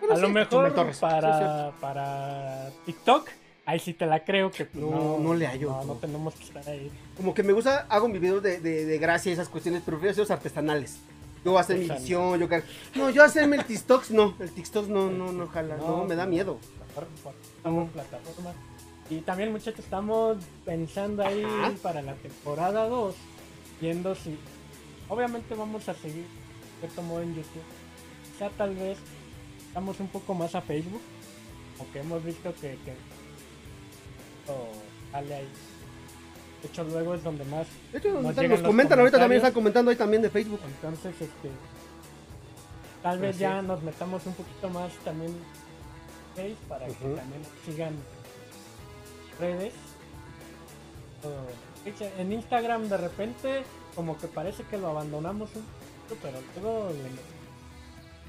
Pero a sí, lo mejor sí, para, para TikTok, ahí sí te la creo que pues, No, no, no le hallo, No, no. tenemos que estar ahí. Como que me gusta, hago mi video de, de, de gracia y esas cuestiones, pero prefiero hacer los artesanales. Yo hacer mi edición, yo No, yo hacerme el TikTok, no, el TikTok no, no, no, jala, no, me da miedo. Estamos plataforma. Y también, muchachos, estamos pensando ahí Ajá. para la temporada 2, viendo si. Obviamente vamos a seguir cierto modo en YouTube. Quizá tal vez estamos un poco más a Facebook, aunque hemos visto que. que o sale ahí. De hecho, luego es donde más De hecho, Nos comentan ahorita también, están comentando ahí también de Facebook. Entonces, este. Tal vez ya nos metamos un poquito más también Face para que también sigan redes. O- En Instagram de repente como que parece que lo abandonamos un poquito, pero luego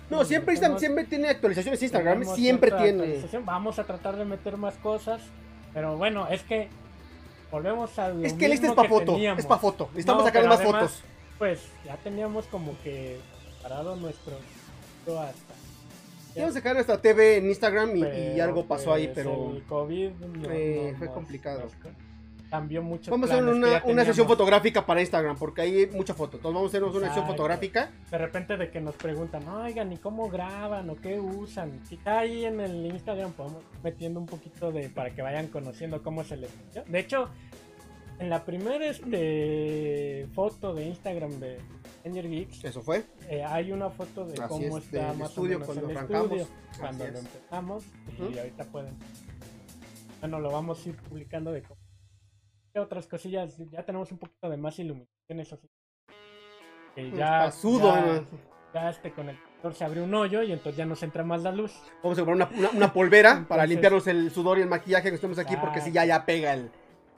No, siempre, metemos- siempre tiene actualizaciones Instagram, tenemos siempre tiene. Vamos a tratar de meter más cosas, pero bueno, es que volvemos a lo Es que el este es para foto, teníamos. es para foto. Necesitamos No, sacar más además, fotos. Pues ya teníamos como que parado nuestro hasta. A sacar nuestra TV en Instagram y, algo pasó ahí, pues, pero El COVID no- eh, fue complicado. Cambió mucho. vamos a hacer una, una sesión fotográfica para Instagram, porque hay mucha foto. Entonces vamos a hacernos una sesión fotográfica. De repente de que nos preguntan, oigan, ¿y cómo graban o qué usan? Ahí en el Instagram podemos metiendo un poquito de para que vayan conociendo cómo se les. De hecho, en la primera este, foto de Instagram de Danger Geeks, Eso fue. eh, hay una foto de Así cómo es, está más estudio o menos cuando el arrancamos. estudio, cuando lo empezamos y ahorita pueden. Bueno, lo vamos a ir publicando de cómo- otras cosillas. Ya tenemos un poquito de más iluminación, eso sí. Que ya, Pasudo, ya, este con el se abrió un hoyo y entonces ya nos entra más la luz. Vamos a comprar una, una- una polvera para limpiarnos el sudor y el maquillaje que estemos aquí, porque si ya, ya pega el.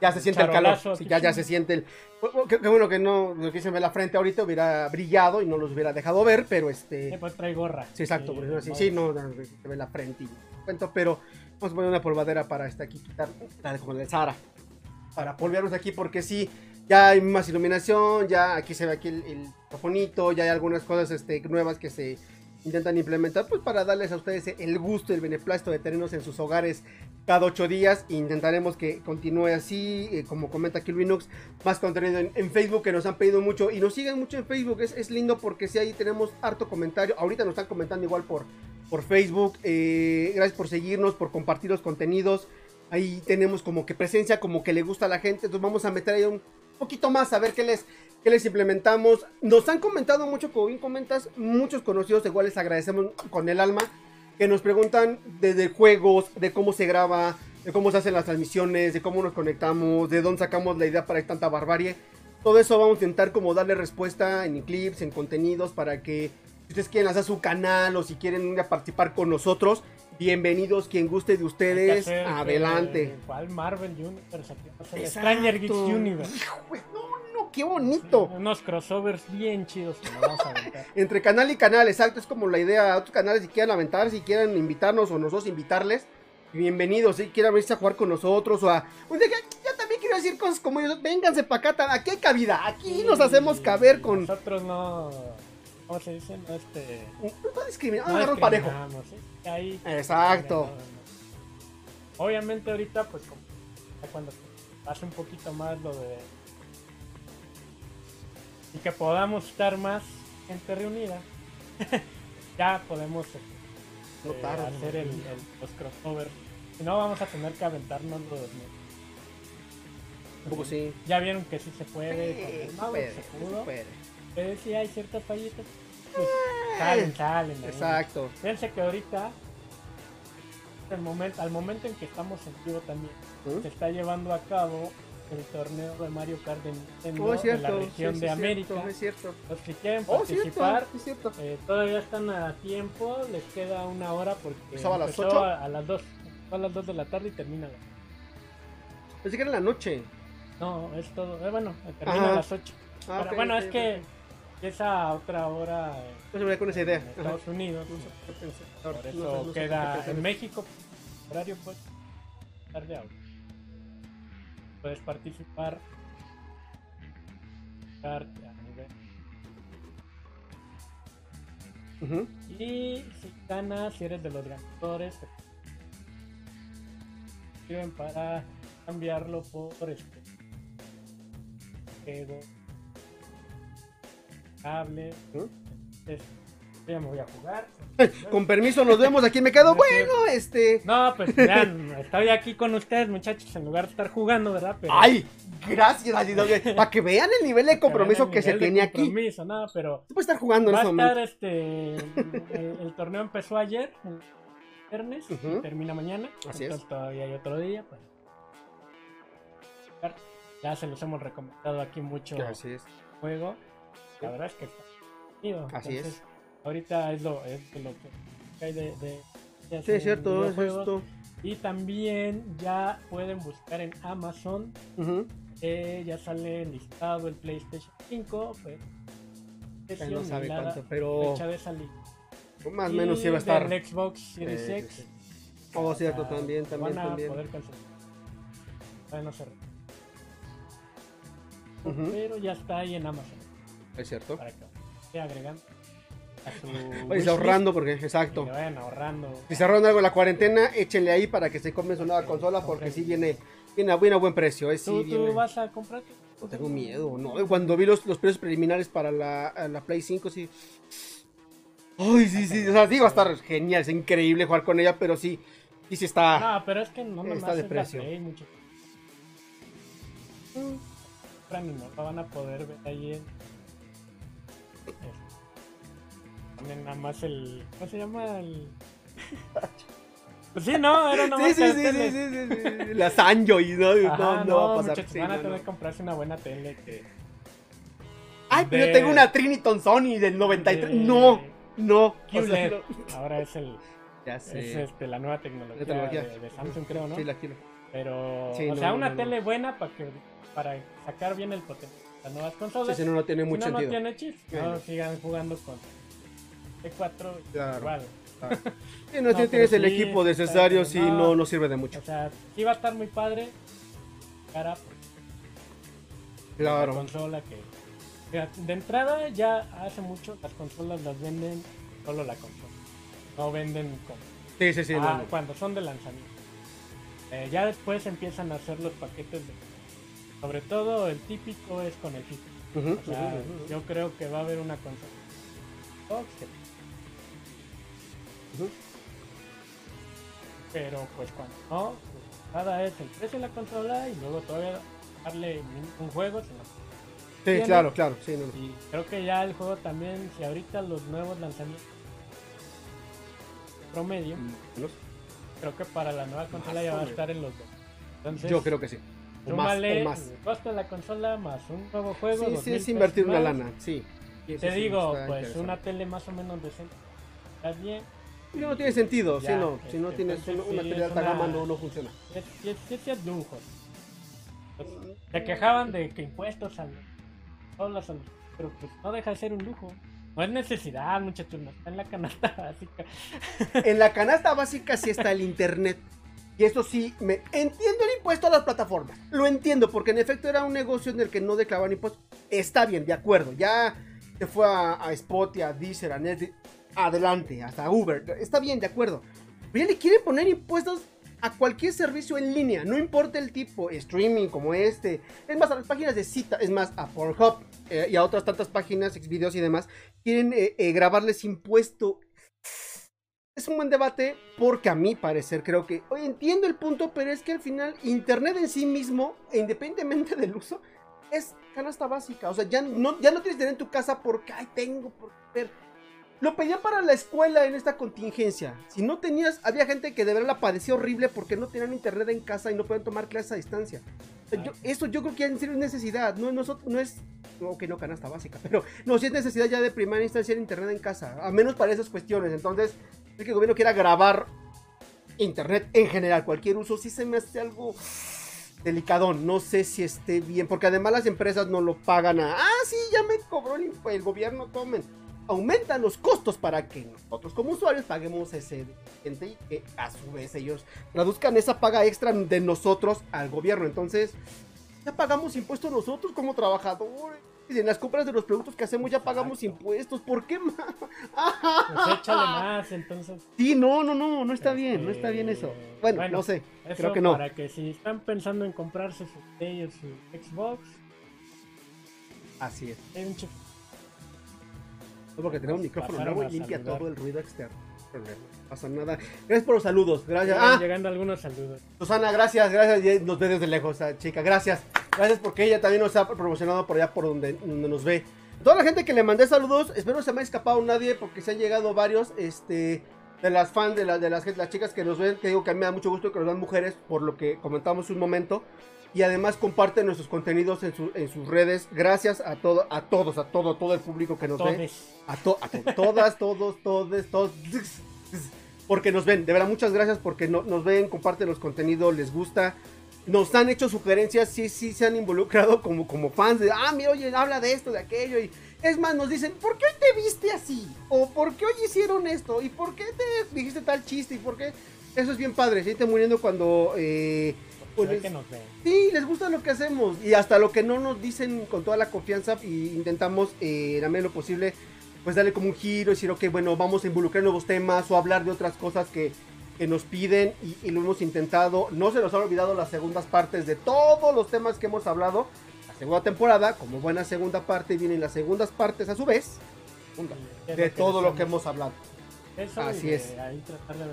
Ya se siente el calor. sí, ya, ya sí. se siente el. Bueno, Qué, qué bueno que no. Lo que se ve la frente ahorita hubiera brillado y no los hubiera dejado ver, pero este. Eh, pues trae gorra. Sí, exacto, por eso sí, sí, no, se ve la frente y cuento, pero vamos a poner una polvadera para este aquí quitar, la de Sara, para polvearnos aquí porque sí, ya hay más iluminación, ya aquí se ve aquí el, el ya hay algunas cosas este, nuevas que se intentan implementar, pues para darles a ustedes el gusto y el beneplácito de tenernos en sus hogares cada ocho días. Intentaremos que continúe así, eh, como comenta aquí Linux, más contenido en, Facebook que nos han pedido mucho y nos siguen mucho en Facebook. Es, es lindo porque si ahí tenemos harto comentario. Ahorita nos están comentando igual por, por Facebook. Eh, gracias por seguirnos, por compartir los contenidos. Ahí tenemos como que presencia, como que le gusta a la gente. Entonces vamos a meter ahí un poquito más a ver qué les, qué les implementamos. Nos han comentado mucho, como bien comentas, muchos conocidos, igual les agradecemos con el alma que nos preguntan desde juegos, de cómo se graba, de cómo se hacen las transmisiones, de cómo nos conectamos, de dónde sacamos la idea para tanta barbarie. Todo eso vamos a intentar como darle respuesta en clips, en contenidos, para que si ustedes quieren hacer su canal o si quieren participar con nosotros, bienvenidos, quien guste de ustedes, adelante. ¿Cuál Marvel Universe? Stranger Geeks Universe. no, no, qué bonito. Unos crossovers bien chidos que nos vamos a aventar. (laughs) Entre canal y canal, exacto, es como la idea. Otros canales si quieren aventar, si quieren invitarnos o nosotros invitarles. Bienvenidos, si quieren venirse a jugar con nosotros o a... Yo también quiero decir cosas como ellos. Vénganse para acá, aquí hay cabida. Aquí nos hacemos caber con... Nosotros no... ¿Cómo se dice? No, este... No discriminamos, no parejo. Ahí, Exacto. Obviamente ahorita, pues, cuando pase un poquito más lo de y que podamos estar más gente reunida, (laughs) ya podemos este, hacer el, los crossovers. Si no, vamos a tener que aventarnos los. Un poco sí. Ya vieron que sí se puede. Sí, puede, se pudo. puede. Pero sí hay ciertas fallitas. Pues, salen, salen. Exacto. Fíjense que ahorita, el momento, al momento en que estamos en vivo también, ¿Mm? se está llevando a cabo el torneo de Mario Kart en, oh, la región de América. es cierto. Los que quieren oh, participar, eh, todavía están a tiempo, les queda una hora porque a las 8? A, las 2, a las 2 de la tarde y termina. Pensé que era en la noche. No, es todo. Eh, bueno, termina a las 8. Ah, bueno, es que esa otra hora no se me con esa idea. en Estados Unidos. por eso queda en México, horario pues tarde ahora puedes participar. A nivel. Y si ganas, si eres de los ganadores, sirven para cambiarlo por este juego cable. ya me voy a jugar. (laughs) Con permiso, nos vemos aquí. Me quedo, (laughs) bueno, este. No, pues vean, estoy aquí con ustedes, muchachos, en lugar de estar jugando, ¿verdad? ¡Ay! Gracias, Para que vean el nivel de compromiso que se tiene aquí. Compromiso, no, pero. Tú puedes estar jugando en este momento. este. El, torneo empezó ayer, el viernes, y termina mañana. Así entonces todavía hay otro día. Pues. Ya se los hemos recomendado aquí mucho Así es. juego. La verdad es que está. Así es ahorita es lo, es lo que hay de, de, sí, es cierto, es esto. Y también ya pueden buscar en Amazon. ya sale listado el PlayStation 5. Pues, no sabe cuánto, pero. Fecha de salida. Más o menos sí va a estar. El Xbox Series X. Oh, cierto, también, también, van a también. Poder no ser. Pero ya está ahí en Amazon. Es cierto. Para que agregando a (laughs) ahorrando porque, exacto. ahorrando. Si se ahorran algo en la cuarentena, échenle ahí para que se compre su nueva consola porque si viene, viene a, buen precio. Eh, ¿Tú, vas a comprar? No tengo miedo, no. Cuando vi los, los precios preliminares para la, la Play 5, sí. Ay, sí, sí, o sea, sí va a estar genial, es increíble jugar con ella, pero sí, sí, sí está. No, pero es que no me está de precio. mucho. Mm. No van a poder ver ahí en nada más el. ¿Cómo se llama? El. Pues (laughs) sí, no, era nomás. Sí, sí, sí, sí, sí, sí, La Sanjo y no, no, no, va a pasar. Muchachos, van a tener que comprarse una buena tele que. Ay, pero yo tengo una Triniton Sony del 93. No, no. QLED. (laughs) Ahora es el. Ya sé. Es este, la nueva tecnología, tecnología. De, de, Samsung, creo, ¿no? Sí, la quiero. Pero, o sea, una tele buena para que para sacar bien el potencial. Las nuevas consolas. Sí, si no, no tiene mucho si no, sentido. no tiene. No sigan jugando con 4 claro. igual. Si (laughs) no, si tienes el equipo necesario, si no, no sirve de mucho. O sea, sí va a estar muy padre. Cara, claro. La consola que. De entrada, ya hace mucho las consolas las venden solo la consola. No venden como. Sí, sí, sí. Ah, cuando son de lanzamiento. Eh, ya después empiezan a hacer los paquetes de... Sobre todo el típico es con el FIFA. Yo creo que va a haber una consola. Pero pues cuando no, pues, nada es el precio de la consola y luego todavía darle un juego. sí, claro, claro. Sí, Y creo que ya el juego también, si ahorita los nuevos lanzamientos promedio, creo que para la nueva consola ya va a estar en los dos. Entonces, Yo creo que sí. O más, o más. el costo de la consola más un nuevo juego. Sí, sí, es invertir una lana, sí. Te digo, pues una tele más o menos decente. Está bien. no tiene sentido, si no, si no tienes una, tele de alta gama no, no funciona. Es, es, es lujo. Se quejaban de que impuestos al todas pero pues no deja de ser un lujo. No es necesidad, muchachos, no está en la canasta (laughs) básica. En la canasta básica sí está el internet. Y eso sí, me entiendo el impuesto a las plataformas. Lo entiendo, porque en efecto era un negocio en el que no declaraban impuestos. Está bien, de acuerdo. Ya se fue a, a Spot, a Deezer, a Netflix. Adelante, hasta Uber. Está bien, de acuerdo. Pero ya le quieren poner impuestos a cualquier servicio en línea, no importa el tipo, streaming como este, es más, a las páginas de cita, es más, a Pornhub eh, y a otras tantas páginas, videos y demás, quieren eh, eh, grabarles impuesto. Es un buen debate porque a mi parecer creo que, entiendo el punto, pero es que al final Internet en sí mismo, independientemente del uso, es canasta básica. O sea, ya no, ya no tienes que tener en tu casa porque, ay, tengo por ver. Lo pedía para la escuela en esta contingencia. Si no tenías, había gente que de verdad la padecía horrible porque no tenían internet en casa y no pueden tomar clases a distancia. eso yo creo que en serio es necesidad. No, no, no es, ok, no canasta básica, pero no, si es necesidad ya de primera instancia el internet en casa. A menos para esas cuestiones. Entonces, es que el gobierno quiera grabar internet en general, cualquier uso, sí se me hace algo delicadón. No sé si esté bien, porque además las empresas no lo pagan a. Ah, sí, ya me cobró el, el gobierno, tomen aumentan los costos para que nosotros como usuarios paguemos ese gente y que a su vez ellos traduzcan esa paga extra de nosotros al gobierno. Entonces, ya pagamos impuestos nosotros como trabajadores. En las compras de los productos que hacemos ya pagamos impuestos. ¿Por qué más? Pues (laughs) échale más, entonces. Sí, no, no, no, no está bien, no está bien eso. Bueno, no sé, creo que no. Para que si están pensando en comprarse su Play su Xbox. Así es. Hay un porque tenemos un micrófono nuevo y limpia todo el ruido externo. No pasa nada. Gracias por los saludos. Gracias. Ah, llegando algunos saludos. Susana, gracias, gracias. Nos ve desde lejos, chica. Gracias. Gracias porque ella también nos ha promocionado por allá por donde, donde nos ve. Toda la gente que le mandé saludos, espero no se me ha escapado nadie porque se han llegado varios. Este de las fans, de, de las, las chicas que nos ven, que digo que a mí me da mucho gusto que nos vean mujeres, por lo que comentamos un momento y además comparten nuestros contenidos en, sus redes. Gracias a todo, a todos, a todo, todo el público que nos ve. A, to, a todas, todos, todos, todos. Porque nos ven, de verdad, muchas gracias porque nos ven, comparten los contenidos, les gusta. Nos han hecho sugerencias, sí, sí, se han involucrado como, como fans de, ah, mira, oye, habla de esto, de aquello. Y es más, nos dicen, ¿por qué hoy te viste así? O ¿por qué hoy hicieron esto? ¿Y por qué te dijiste tal chiste? ¿Y por qué? Eso es bien padre, se siente muriendo cuando... Eh, pues que nos Sí, les gusta lo que hacemos y hasta lo que no nos dicen con toda la confianza y intentamos eh, en la medida lo posible pues darle como un giro y decir, ok, bueno, vamos a involucrar nuevos temas o hablar de otras cosas que, nos piden y, lo hemos intentado. No se nos han olvidado las segundas partes de todos los temas que hemos hablado. La segunda temporada, como buena segunda parte, vienen las segundas partes a su vez de todo lo que hemos hablado. Así es. Ahí tratar de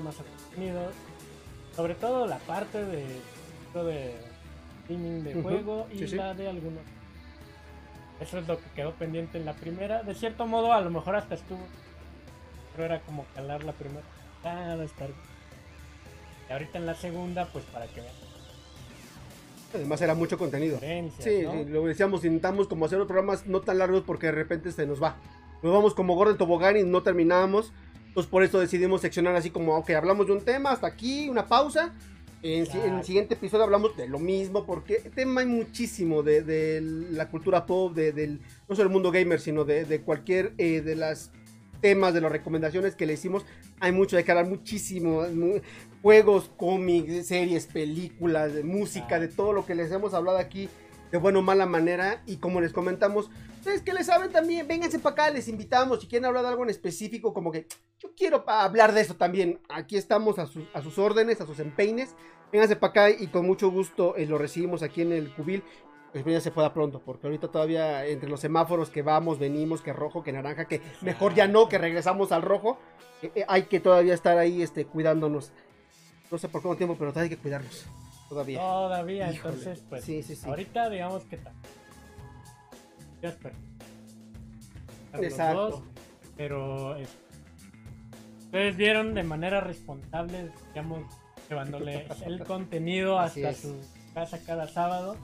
más sobre todo la parte de, de streaming de juego y la de algunos. Eso es lo que quedó pendiente en la primera. De cierto modo, a lo mejor hasta estuvo. Pero era como calar la primera. Estar. Y ahorita en la segunda, pues para que vean. Además era mucho contenido. Sí, lo decíamos, intentamos como hacer los programas no tan largos porque de repente se nos va. Nos vamos como Gordon Tobogán y no terminamos. Entonces por eso decidimos seccionar así como, ok, hablamos de un tema, hasta aquí, una pausa. En, el siguiente episodio hablamos de lo mismo, porque tema hay muchísimo de, la cultura pop, de, del, no solo el mundo gamer, sino de, cualquier eh, de las temas, de las recomendaciones que le hicimos. Hay mucho de que hablar, muchísimo. juegos, cómics, series, películas, de música, de todo lo que les hemos hablado aquí de buena o mala manera. Y como les comentamos, Ustedes que le saben también, vénganse para acá, les invitamos. Si quieren hablar de algo en específico, como que yo quiero hablar de eso también. Aquí estamos a, sus órdenes, a sus empeines. Vénganse para acá y con mucho gusto eh, lo recibimos aquí en el cubil. Espero ya se pueda pronto, porque ahorita todavía entre los semáforos que vamos, venimos, que rojo, que naranja, que mejor ya no, que regresamos al rojo, eh, eh, hay que todavía estar ahí este, cuidándonos. No sé por cuánto tiempo, pero todavía hay que cuidarnos. Todavía. Todavía, entonces, pues. Sí, sí, sí. Ahorita, digamos que tal. Ya espero. Exacto. pero ustedes vieron de manera responsable, digamos, llevándole (laughs) el contenido hasta su casa cada sábado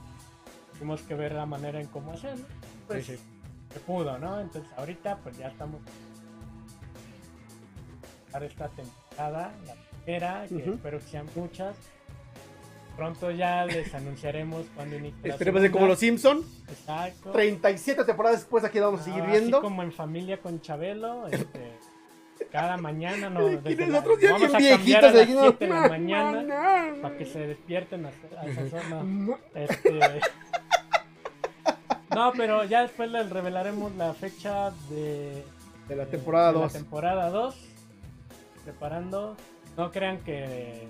tuvimos que ver la manera en cómo hacerlo. Pues se pudo, ¿no? Entonces ahorita pues ya estamos para esta temporada, la primera, que espero que sean muchas. Pronto ya les anunciaremos cuando inicie. Esperemos de como los Simpson. Exacto. 37 temporadas después aquí vamos a seguir ah, viendo. como en familia con Chabelo, este, cada mañana no, (laughs) desde nosotros ya vamos a cambiar a las 7 de la mañana para que se despierten a, a esa (laughs) zona. Este, no, pero ya después les revelaremos la fecha de, de la temporada 2. La temporada 2. Preparando. No crean que.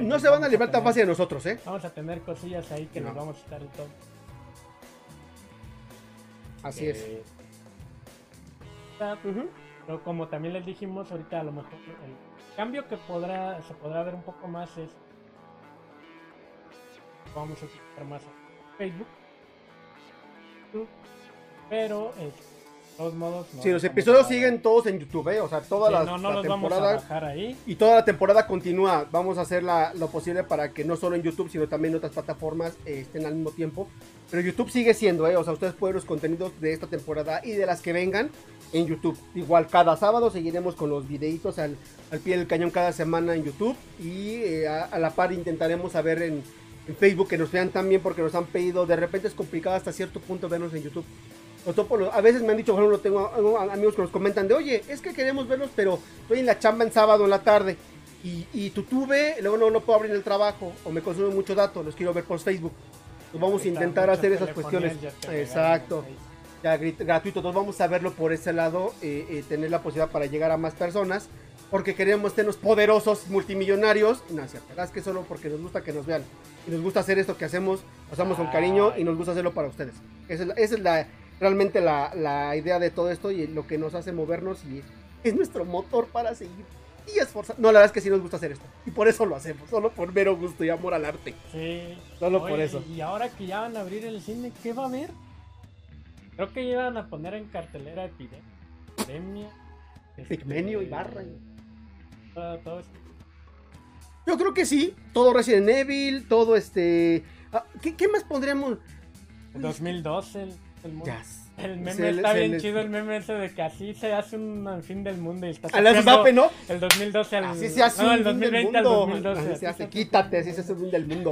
No se van a librar tan fácil de nosotros, ¿eh? Vamos a tener cosillas ahí que nos vamos a estar en todo. Así es. Pero como también les dijimos, ahorita a lo mejor el cambio que podrá se podrá ver un poco más es. Vamos a utilizar más Facebook. Pero de todos modos. si los episodios siguen todos en YouTube, ¿eh? o sea, toda la, temporada. Y toda la temporada continúa. Vamos a hacer lo posible para que no solo en YouTube, sino también en otras plataformas eh, estén al mismo tiempo. Pero YouTube sigue siendo, ¿eh? o sea, ustedes pueden ver los contenidos de esta temporada y de las que vengan en YouTube. Igual cada sábado seguiremos con los videitos al, pie del cañón cada semana en YouTube y eh, a, la par intentaremos saber en en Facebook, que nos vean también porque nos han pedido. De repente es complicado hasta cierto punto vernos en YouTube. A veces me han dicho, por ejemplo, tengo amigos que nos comentan de, oye, es que queremos verlos, pero estoy en la chamba en sábado en la tarde. Y, y tuve, luego no, no puedo abrir el trabajo o me consume mucho dato, los quiero ver por Facebook. vamos a intentar hacer esas cuestiones. Exacto. Ya gratuito, entonces vamos a verlo por ese lado, eh, eh, tener la posibilidad para llegar a más personas porque queremos tenernos poderosos, multimillonarios. No es cierto, es que solo porque nos gusta que nos vean. Y nos gusta hacer esto que hacemos, pasamos con cariño y nos gusta hacerlo para ustedes. Esa es, la, realmente la, idea de todo esto y lo que nos hace movernos y es nuestro motor para seguir y esforzar. No, la verdad es que sí nos gusta hacer esto. Y por eso lo hacemos, solo por mero gusto y amor al arte. Sí. Solo por eso. Y ahora que ya van a abrir el cine, ¿qué va a haber? Creo que iban a poner en cartelera epidemia. Pigmenio y barra. Yo creo que sí, todo Resident Evil, todo este... Ah, ¿Qué, más pondríamos? 2012, el, el meme está bien chido, el meme ese de que así se hace un fin del mundo y está A la Zape, ¿no? El 2012 al... Así se hace no, el 2020 al 2012. Así se hace, quítate, así se hace un fin del mundo.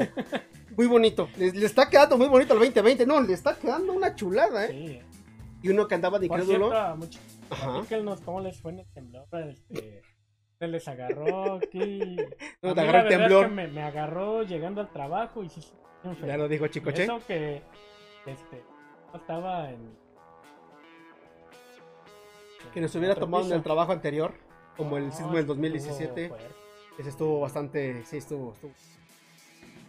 Muy bonito, le, está quedando muy bonito el 2020, no, le está quedando una chulada, ¿eh? Sí. Y uno que andaba de incrédulo. Ajá. ¿Cómo les fue en el temblor? Este les agarró aquí. (laughs) No, te agarró el temblor. me, me, agarró llegando al trabajo y sí. Ya lo dijo Chicoche. Eso que este, estaba en. Que nos hubiera tomado en el trabajo anterior, como el sismo del 2017. Ese estuvo bastante. Sí, estuvo, estuvo.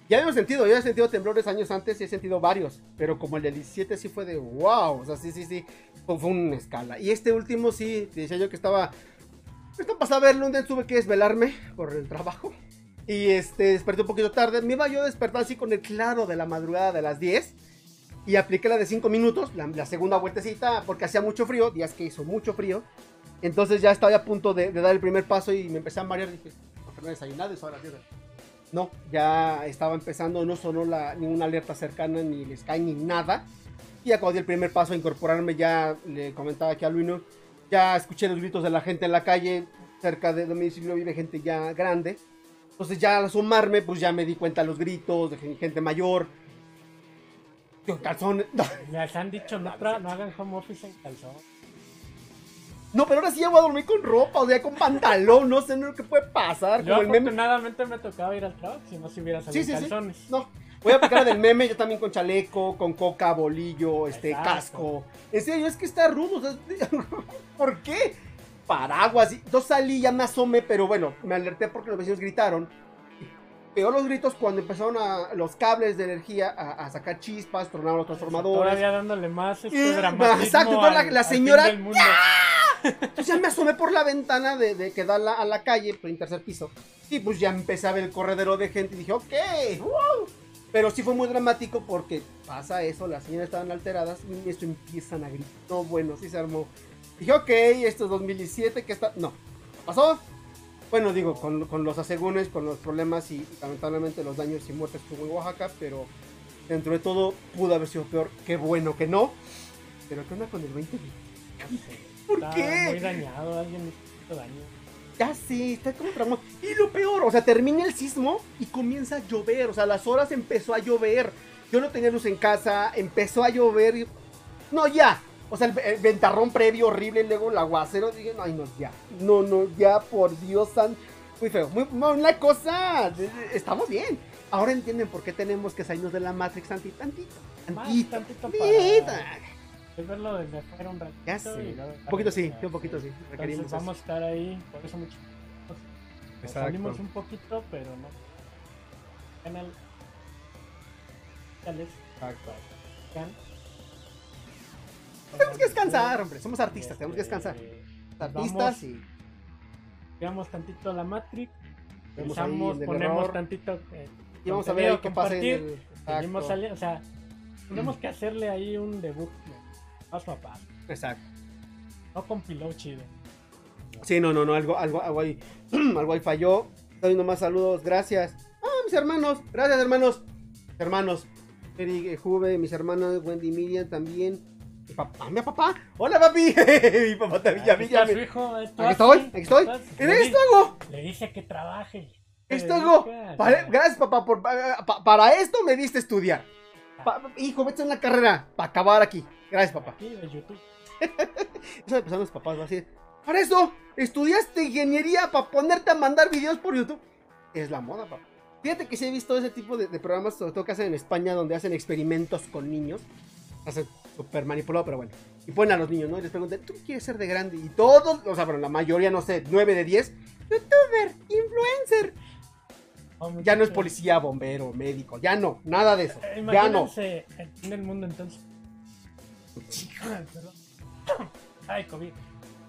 Ya habíamos sentido, ya he sentido temblores años antes y he sentido varios, pero como el del 17 sí fue de wow, o sea, sí, sí, sí, fue, fue una escala. Y este último sí, decía yo que estaba esto pasó a verlo, un tuve que desvelarme por el trabajo. Y este, desperté un poquito tarde. Me iba yo a despertar así con el claro de la madrugada de las 10. Y apliqué la de 5 minutos, la, segunda vueltecita, porque hacía mucho frío, días que hizo mucho frío. Entonces ya estaba a punto de, dar el primer paso y me empecé a marear. Dije, no he desayunado, eso ahora No, ya estaba empezando, no sonó la, ninguna alerta cercana, ni el Sky, ni nada. Y di el primer paso a incorporarme, ya le comentaba aquí a Luino ya escuché los gritos de la gente en la calle, cerca de donde vive gente ya grande. Entonces ya al asomarme, pues ya me di cuenta de los gritos de gente mayor. Con calzones. (laughs) Les han dicho, no, no hagan home office en calzón. No, pero ahora sí ya voy a dormir con ropa, o sea, con pantalón, no sé no, qué puede pasar. Yo afortunadamente me tocaba ir al trabajo, si no se hubiera salido sí, sí, calzones. Sí. No, Voy a aplicar del meme, yo también con chaleco, con coca, bolillo, este, Exacto. casco. En serio, es que está rudo. o sea, (laughs) ¿Por qué? Paraguas. Yo salí, ya me asomé, pero bueno, me alerté porque los vecinos gritaron. Peor los gritos cuando empezaron a, los cables de energía a, a sacar chispas, tronaron los transformadores. Todavía dándole más este Eh, dramatismo exacto, la- al- la señora- del mundo. Entonces ya me asomé por la ventana de, de que da a la, a la calle, por el tercer piso. Y pues ya empecé a ver el corredero de gente y dije, ok, wow. Pero sí fue muy dramático porque pasa eso, las señoras estaban alteradas y esto empiezan a gritar. No, bueno, sí se armó. Dije, ok, esto es 2017, que está... No, pasó. Bueno, digo, con, con los asegúnes, con los problemas y, lamentablemente los daños y muertes que hubo en Oaxaca, pero dentro de todo pudo haber sido peor. Qué bueno que no. Pero ¿qué onda con el 20? ¿Por Está qué? muy dañado, alguien hizo daño. Ya sí, está como traumado. Y lo peor, o sea, termina el sismo y comienza a llover. O sea, a las horas empezó a llover. Yo no tenía luz en casa, empezó a llover. y- No, ya. O sea, el, el ventarrón previo horrible, y luego el aguacero. Dije, no, ay, no, ya. No, no, ya, por Dios san. Muy feo. Muy, una cosa. Estamos bien. Ahora entienden por qué tenemos que salirnos de la Matrix tantito, tantito. Tantito. tantito para verlo desde afuera un ratito. Ya sé. y luego Un poquito sí, un poquito sí. Entonces vamos a estar ahí, por eso muchos nos salimos un poquito, pero no. Canal. Canales. Can. Tenemos que descansar, hombre. Somos artistas, tenemos que descansar. Este, Artistas y. Veamos tantito la Matrix. El ponemos error. tantito. eh, Y vamos a ver qué pasa en compartir. el. Seguimos o sea, tenemos que hacerle ahí un debut a paso. Exacto. No compiló chido. Sí, no, no, no, algo, algo, algo ahí, (clears throat) algo ahí falló. Estoy nomás saludos, gracias. Ah, mis hermanos, gracias hermanos. Hermanos, Eric, eh, Juve, mis hermanos, Wendy Miriam también. Mi papá, mi papá. Hola papi. (laughs) mi papá también, ya vi. hijo, esto Aquí estoy, aquí estoy. En le esto hago. Le dije que trabaje. Esto hago. gracias papá por pa- pa- para esto me diste estudiar. Pa- hijo, vete a una carrera para acabar aquí. Gracias papá. Aquí (laughs) de YouTube. Eso a los papás, va a decir, para eso, estudiaste ingeniería para ponerte a mandar videos por YouTube. Es la moda, papá. Fíjate que sí he visto ese tipo de, de programas, sobre todo que hacen en España, donde hacen experimentos con niños. Hacen súper manipulado, pero bueno. Y ponen a los niños, ¿no? Y les preguntan, ¿tú quieres ser de grande? Y todos, o sea, bueno, la mayoría, no sé, 9 de 10, youtuber, influencer. Oh, Ya no es policía, bombero, médico, ya no, nada de eso. Eh, Ya no. Imagínense el mundo entonces. Perdón. (coughs) Ay, COVID.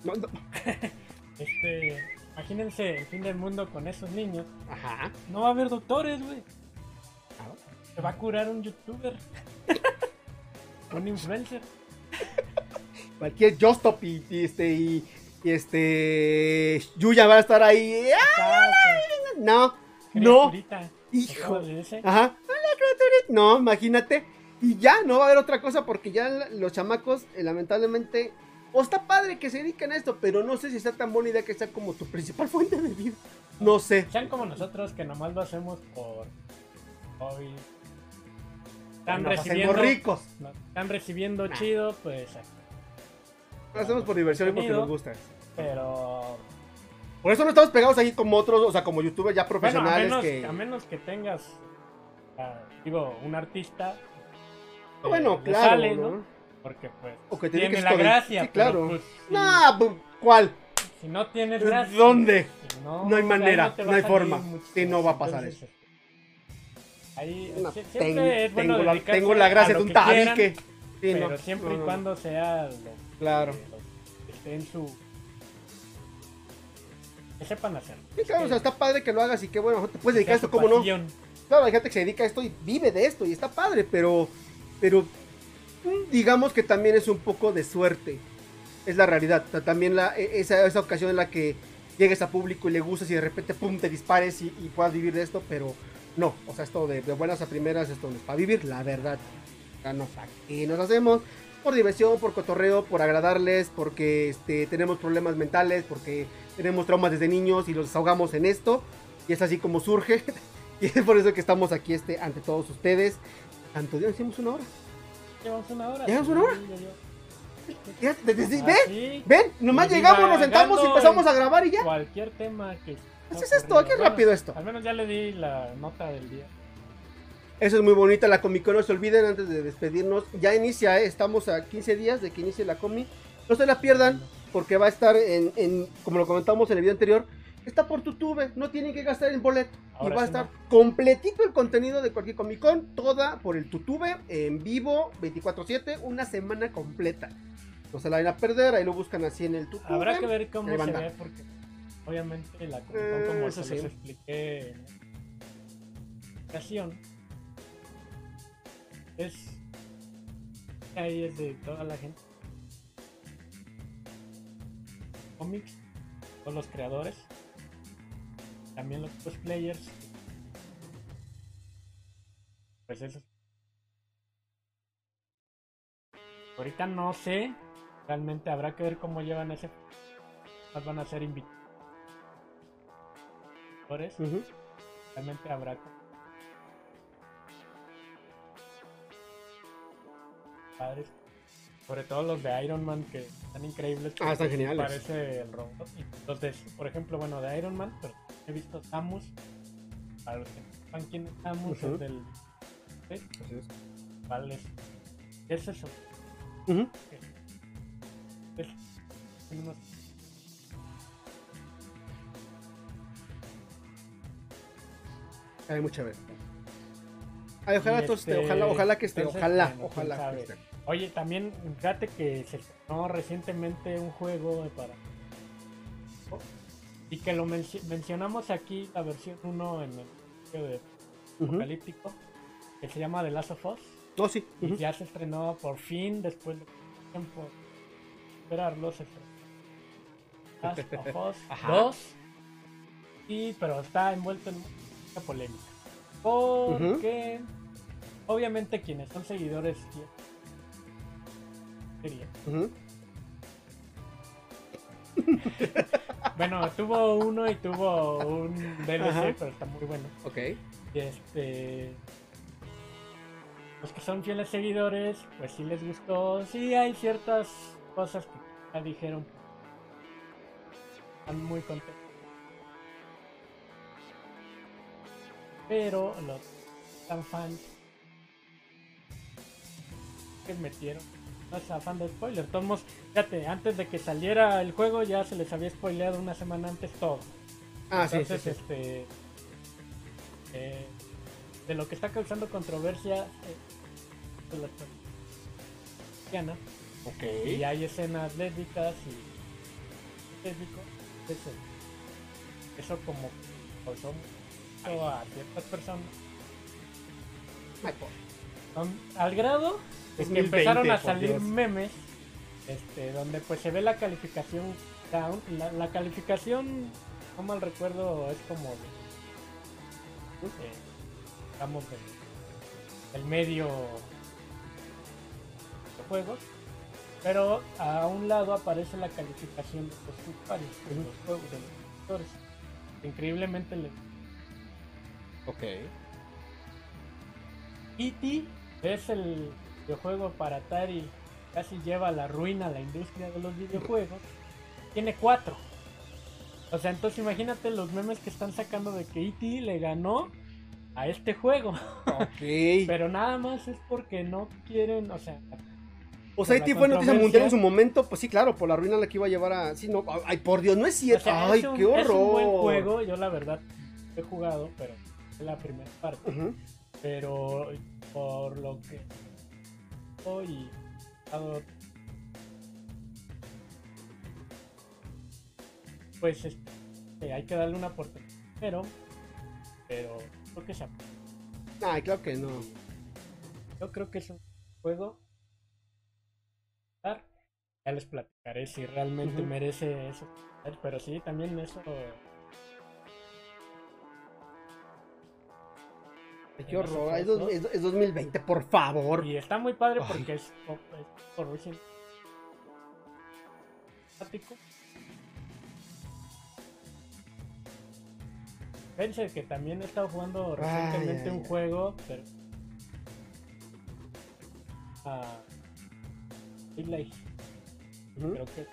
No, no. (laughs) Este, imagínense el fin del mundo con esos niños. Ajá. No va a haber doctores, güey. Ah. Se va a curar un youtuber. (laughs) un influencer. Cualquier Justop y, y este y, y este Yuya va a estar ahí. ¡Ah! No, no, hijo. Ajá. No, imagínate. Y ya no va a haber otra cosa porque ya los chamacos, eh, lamentablemente, o está padre que se dediquen a esto, pero no sé si está tan buena idea que sea como tu principal (laughs) fuente de vida. No sé. Sean como nosotros que nomás lo hacemos por hobby. Están Nos recibiendo, ricos. están recibiendo Nah. chido, pues. Lo hacemos por diversión y porque nos gusta. Pero. Por eso no estamos pegados ahí como otros, o sea, como youtubers ya Bueno, a profesionales menos, que. a menos que tengas. ah, digo, un artista. Bueno, claro, sale, ¿no? Porque pues. O que tiene la gracia. sí, pero, claro. pues, si, Nah, bu- ¿cuál? si no tienes gracia. ¿Dónde? si no, No hay manera, no hay forma. Sí, no va a pasar Entonces, Ahí No, sie- ten- siempre es bueno tengo, la, tengo la gracia de lo un quieran, tabique. Sí, pero no, siempre no, y cuando sea lo, Claro. lo que esté en su que sepan hacer Sí, claro, o sea, está padre que lo hagas y que bueno, te puedes dedicar a esto, ¿cómo no? Claro, hay gente que se dedica a esto y vive de esto y está padre, pero, pero mm, digamos que también es un poco de suerte. Es la realidad. También la, e- esa, esa ocasión en la que llegues a público y le gustas y de repente pum te dispares y, y puedas vivir de esto, pero no, o sea, esto de, de buenas a primeras, esto no es para vivir, la verdad. Ya no, aquí nos hacemos por diversión, por cotorreo, por agradarles, porque este, tenemos problemas mentales, porque tenemos traumas desde niños y los desahogamos en esto. Y es así como surge. (laughs) Y es por eso que estamos aquí este, ante todos ustedes. Tanto Dios, hicimos una hora. llevamos una hora ¿Llevamos una hora? desde- Ah, ¿Ven? ¿Ven? Nomás llegamos, nos sentamos y empezamos a grabar y ya. cualquier tema que Así es esto, qué Bueno, rápido esto. al menos ya le di la nota del día Eso es muy bonita la Comic Con, no se olviden antes de despedirnos. Ya inicia, ¿eh? estamos a 15 días de que inicie la Comic. No se la pierdan porque va a estar en, en como lo comentamos en el video anterior, está por YouTube, no tienen que gastar el boleto. y va a estar completito el contenido de cualquier Comic Con, toda por el YouTube, en vivo, 24-7, una semana completa. No se la van a perder, ahí lo buscan así en el YouTube. Habrá que ver cómo se ve porque obviamente la Comic Con, como eh, se les expliqué en ocasión, es ahí es de toda la gente cómics todos los creadores también los cosplayers pues eso ahorita no sé realmente habrá que ver cómo llevan ese van a ser invitados realmente habrá padres. Sobre todo los de Iron Man que están increíbles. Ah, están geniales. Parece el robot. Entonces, por ejemplo, bueno, de Iron Man, pero he visto Samus. Para los que sepan quién es Samus, es del. ¿sí? Así es. Vale. ¿Qué es eso? Uh -huh. es, es unos Hay mucha ver. Ay, ojalá, este, ojalá, ojalá que esté, ojalá, ojalá que esté. Oye, también fíjate que se estrenó recientemente un juego para. Y que lo mencionamos aquí, la versión 1 en el video de Apocalíptico, que se llama The Last of Us. Oh, sí. Y ya se estrenó por fin, después de tiempo esperarlo, se estrenó. Last (laughs) of Us 2. Y, pero está envuelto en mucha polémica. Porque, obviamente, quienes son seguidores (laughs) bueno, tuvo uno y tuvo un DLC, pero está muy bueno. Ok. Y este. Los que son fieles seguidores, pues sí les gustó. Sí, hay ciertas cosas que ya dijeron. Están muy contentos. Pero los tan fans que metieron es afán de spoiler. Tomos, fíjate, antes de que saliera el juego ya se les había spoileado una semana antes todo. Ah, sí, sí, este. Eh, de lo que está causando controversia eh, de la. Y hay escenas lésbicas y. lésbico. Eso, eso como causó a ciertas personas. al grado es que empezaron a salir memes este, donde pues se ve la calificación down. La, calificación, no mal recuerdo, es como de, eh, digamos, el medio de juegos. Pero a un lado aparece la calificación de los usuarios, de los juegos, de los jugadores. Increíblemente le... Ok. E.T. es el videojuego para Atari casi lleva a la ruina la industria de los videojuegos, tiene cuatro. O sea, entonces imagínate los memes que están sacando de que E.T. le ganó a este juego. Ok. (laughs) Pero nada más es porque no quieren, o sea... O sea, E.T. fue noticia mundial en su momento, pues sí, claro, por la ruina la que iba a llevar a... Sí, no, ay, por Dios, no es cierto. ay, qué horror. Es un buen juego, yo la verdad he jugado, pero es la primera parte. Pero por lo que y pues este, hay que darle una oportunidad pero pero creo que se Ay, claro que no. yo creo que es un juego ya les platicaré si realmente merece eso pero sí también eso Qué horror, es, 2020, por favor. Y está muy padre porque es, por Pense que también he estado jugando recientemente un juego, pero. Ah, Daylight. Creo que.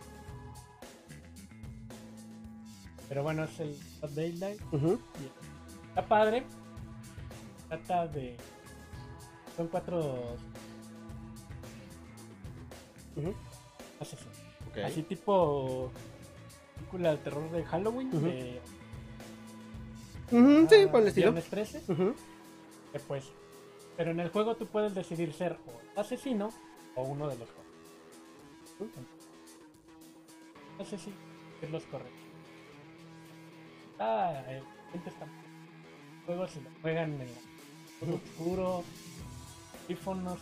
Pero bueno, es el Daylight. Está padre trata de son cuatro. Ok. Así tipo película de terror de Halloween, Ujú. de Ujú, sí, ah, por el estilo. Viernes 13, Ujú. que pues, pero en el juego tú puedes decidir ser o el asesino o uno de los correctos. Asesino es los correctos. Ah, el gente está el juego si lo juegan en el Ujú. Oscuro, audífonos,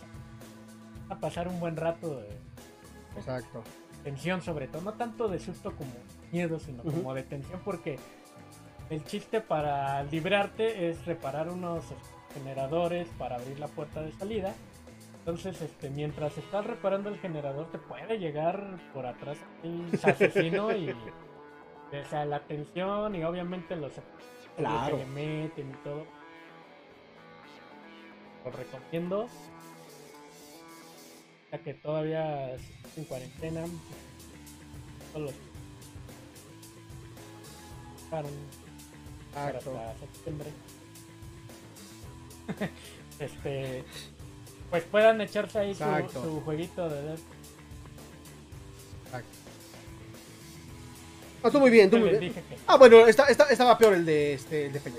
a pasar un buen rato de Exacto. tensión sobre todo, no tanto de susto como miedo, sino como de tensión porque el chiste para librarte es reparar unos generadores para abrir la puerta de salida. Entonces, este, mientras estás reparando el generador, te puede llegar por atrás un asesino y o sea, la tensión y obviamente los Claro. que le meten y todo. Lo recomiendo. Ya que todavía es en cuarentena. Dejaron para hasta septiembre. (laughs) este pues puedan echarse ahí su, su jueguito de Dead No, estuvo muy bien, estuvo muy bien. Ah, bueno, esta- esta- estaba peor el de este el de Peña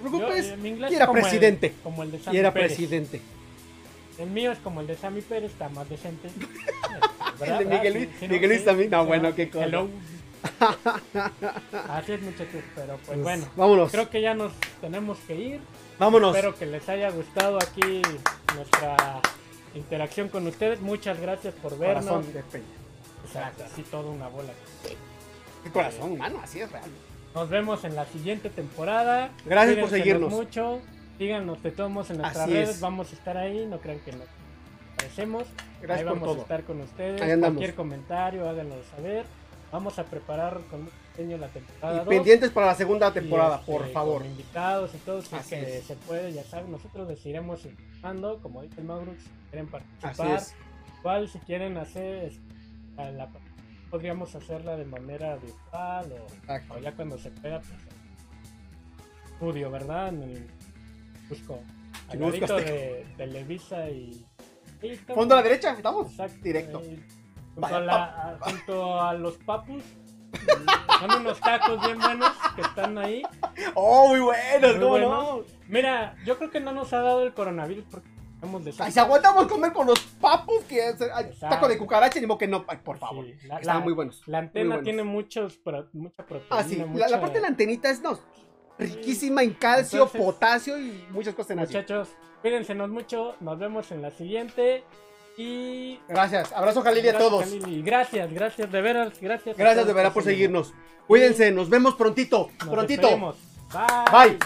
preocupes. eh, mi inglés y era como el- presidente. como el de y Sammy era Pérez. presidente. El mío es como el de Sammy Pérez, está más decente. (laughs) El de Miguel Luis- Miguel Luis también, no, bueno, qué cosa. Hello. (laughs) Así es, muchachos, pero pues Pues, bueno. vámonos. Creo que ya nos tenemos que ir. Vámonos. Espero que les haya gustado aquí nuestra interacción con ustedes. Muchas gracias por vernos. Corazón de Peña. Exacto, así toda una bola. Qué corazón humano, así es real. Nos vemos en la siguiente temporada. Gracias por seguirnos. mucho. Síganos de todos modos en nuestras Así redes. es. Vamos a estar ahí. No crean que nos aparecemos. Gracias ahí por vamos a estar con ustedes. Cualquier comentario, háganlo saber. Vamos a preparar con pequeño la temporada Y 2. pendientes para la segunda temporada, este, por favor. Con invitados y todo, si Así que es. se puede, ya saben, nosotros les iremos informando, como dice el Mauro, si quieren Así participar. es. Igual si quieren hacer, la- podríamos hacerla de manera virtual o, ya cuando se pueda, pues, estudio, ¿verdad? En el Busco. Al ladito de Televisa y... Fondo a la derecha, estamos. Exacto, Directo. junto, Vaya, a la- a- junto a los papus. Son unos tacos bien buenos que están ahí. (laughs) Oh, muy buenos, Muy ¿cómo buenos. no? Mira, yo creo que no nos ha dado el coronavirus porque Ay, si aguantamos comer con los papus, que es ay, taco de cucaracha, ni modo que no, ay, por favor. Sí, la, la- muy buenos. la antena buenos. tiene muchos, pro- mucha proteína. Ah, sí, la, mucha- la parte de la antenita es no, riquísima en calcio, Entonces- potasio y muchas cosas en. Muchachos, cuídense mucho. Nos vemos en la siguiente. Y. Gracias, abrazo Jalili a todos. Gracias, gracias, de veras, gracias. Gracias de verdad por seguirnos. seguirnos. Cuídense, nos vemos prontito, Nos prontito. despedimos. Bye. Bye.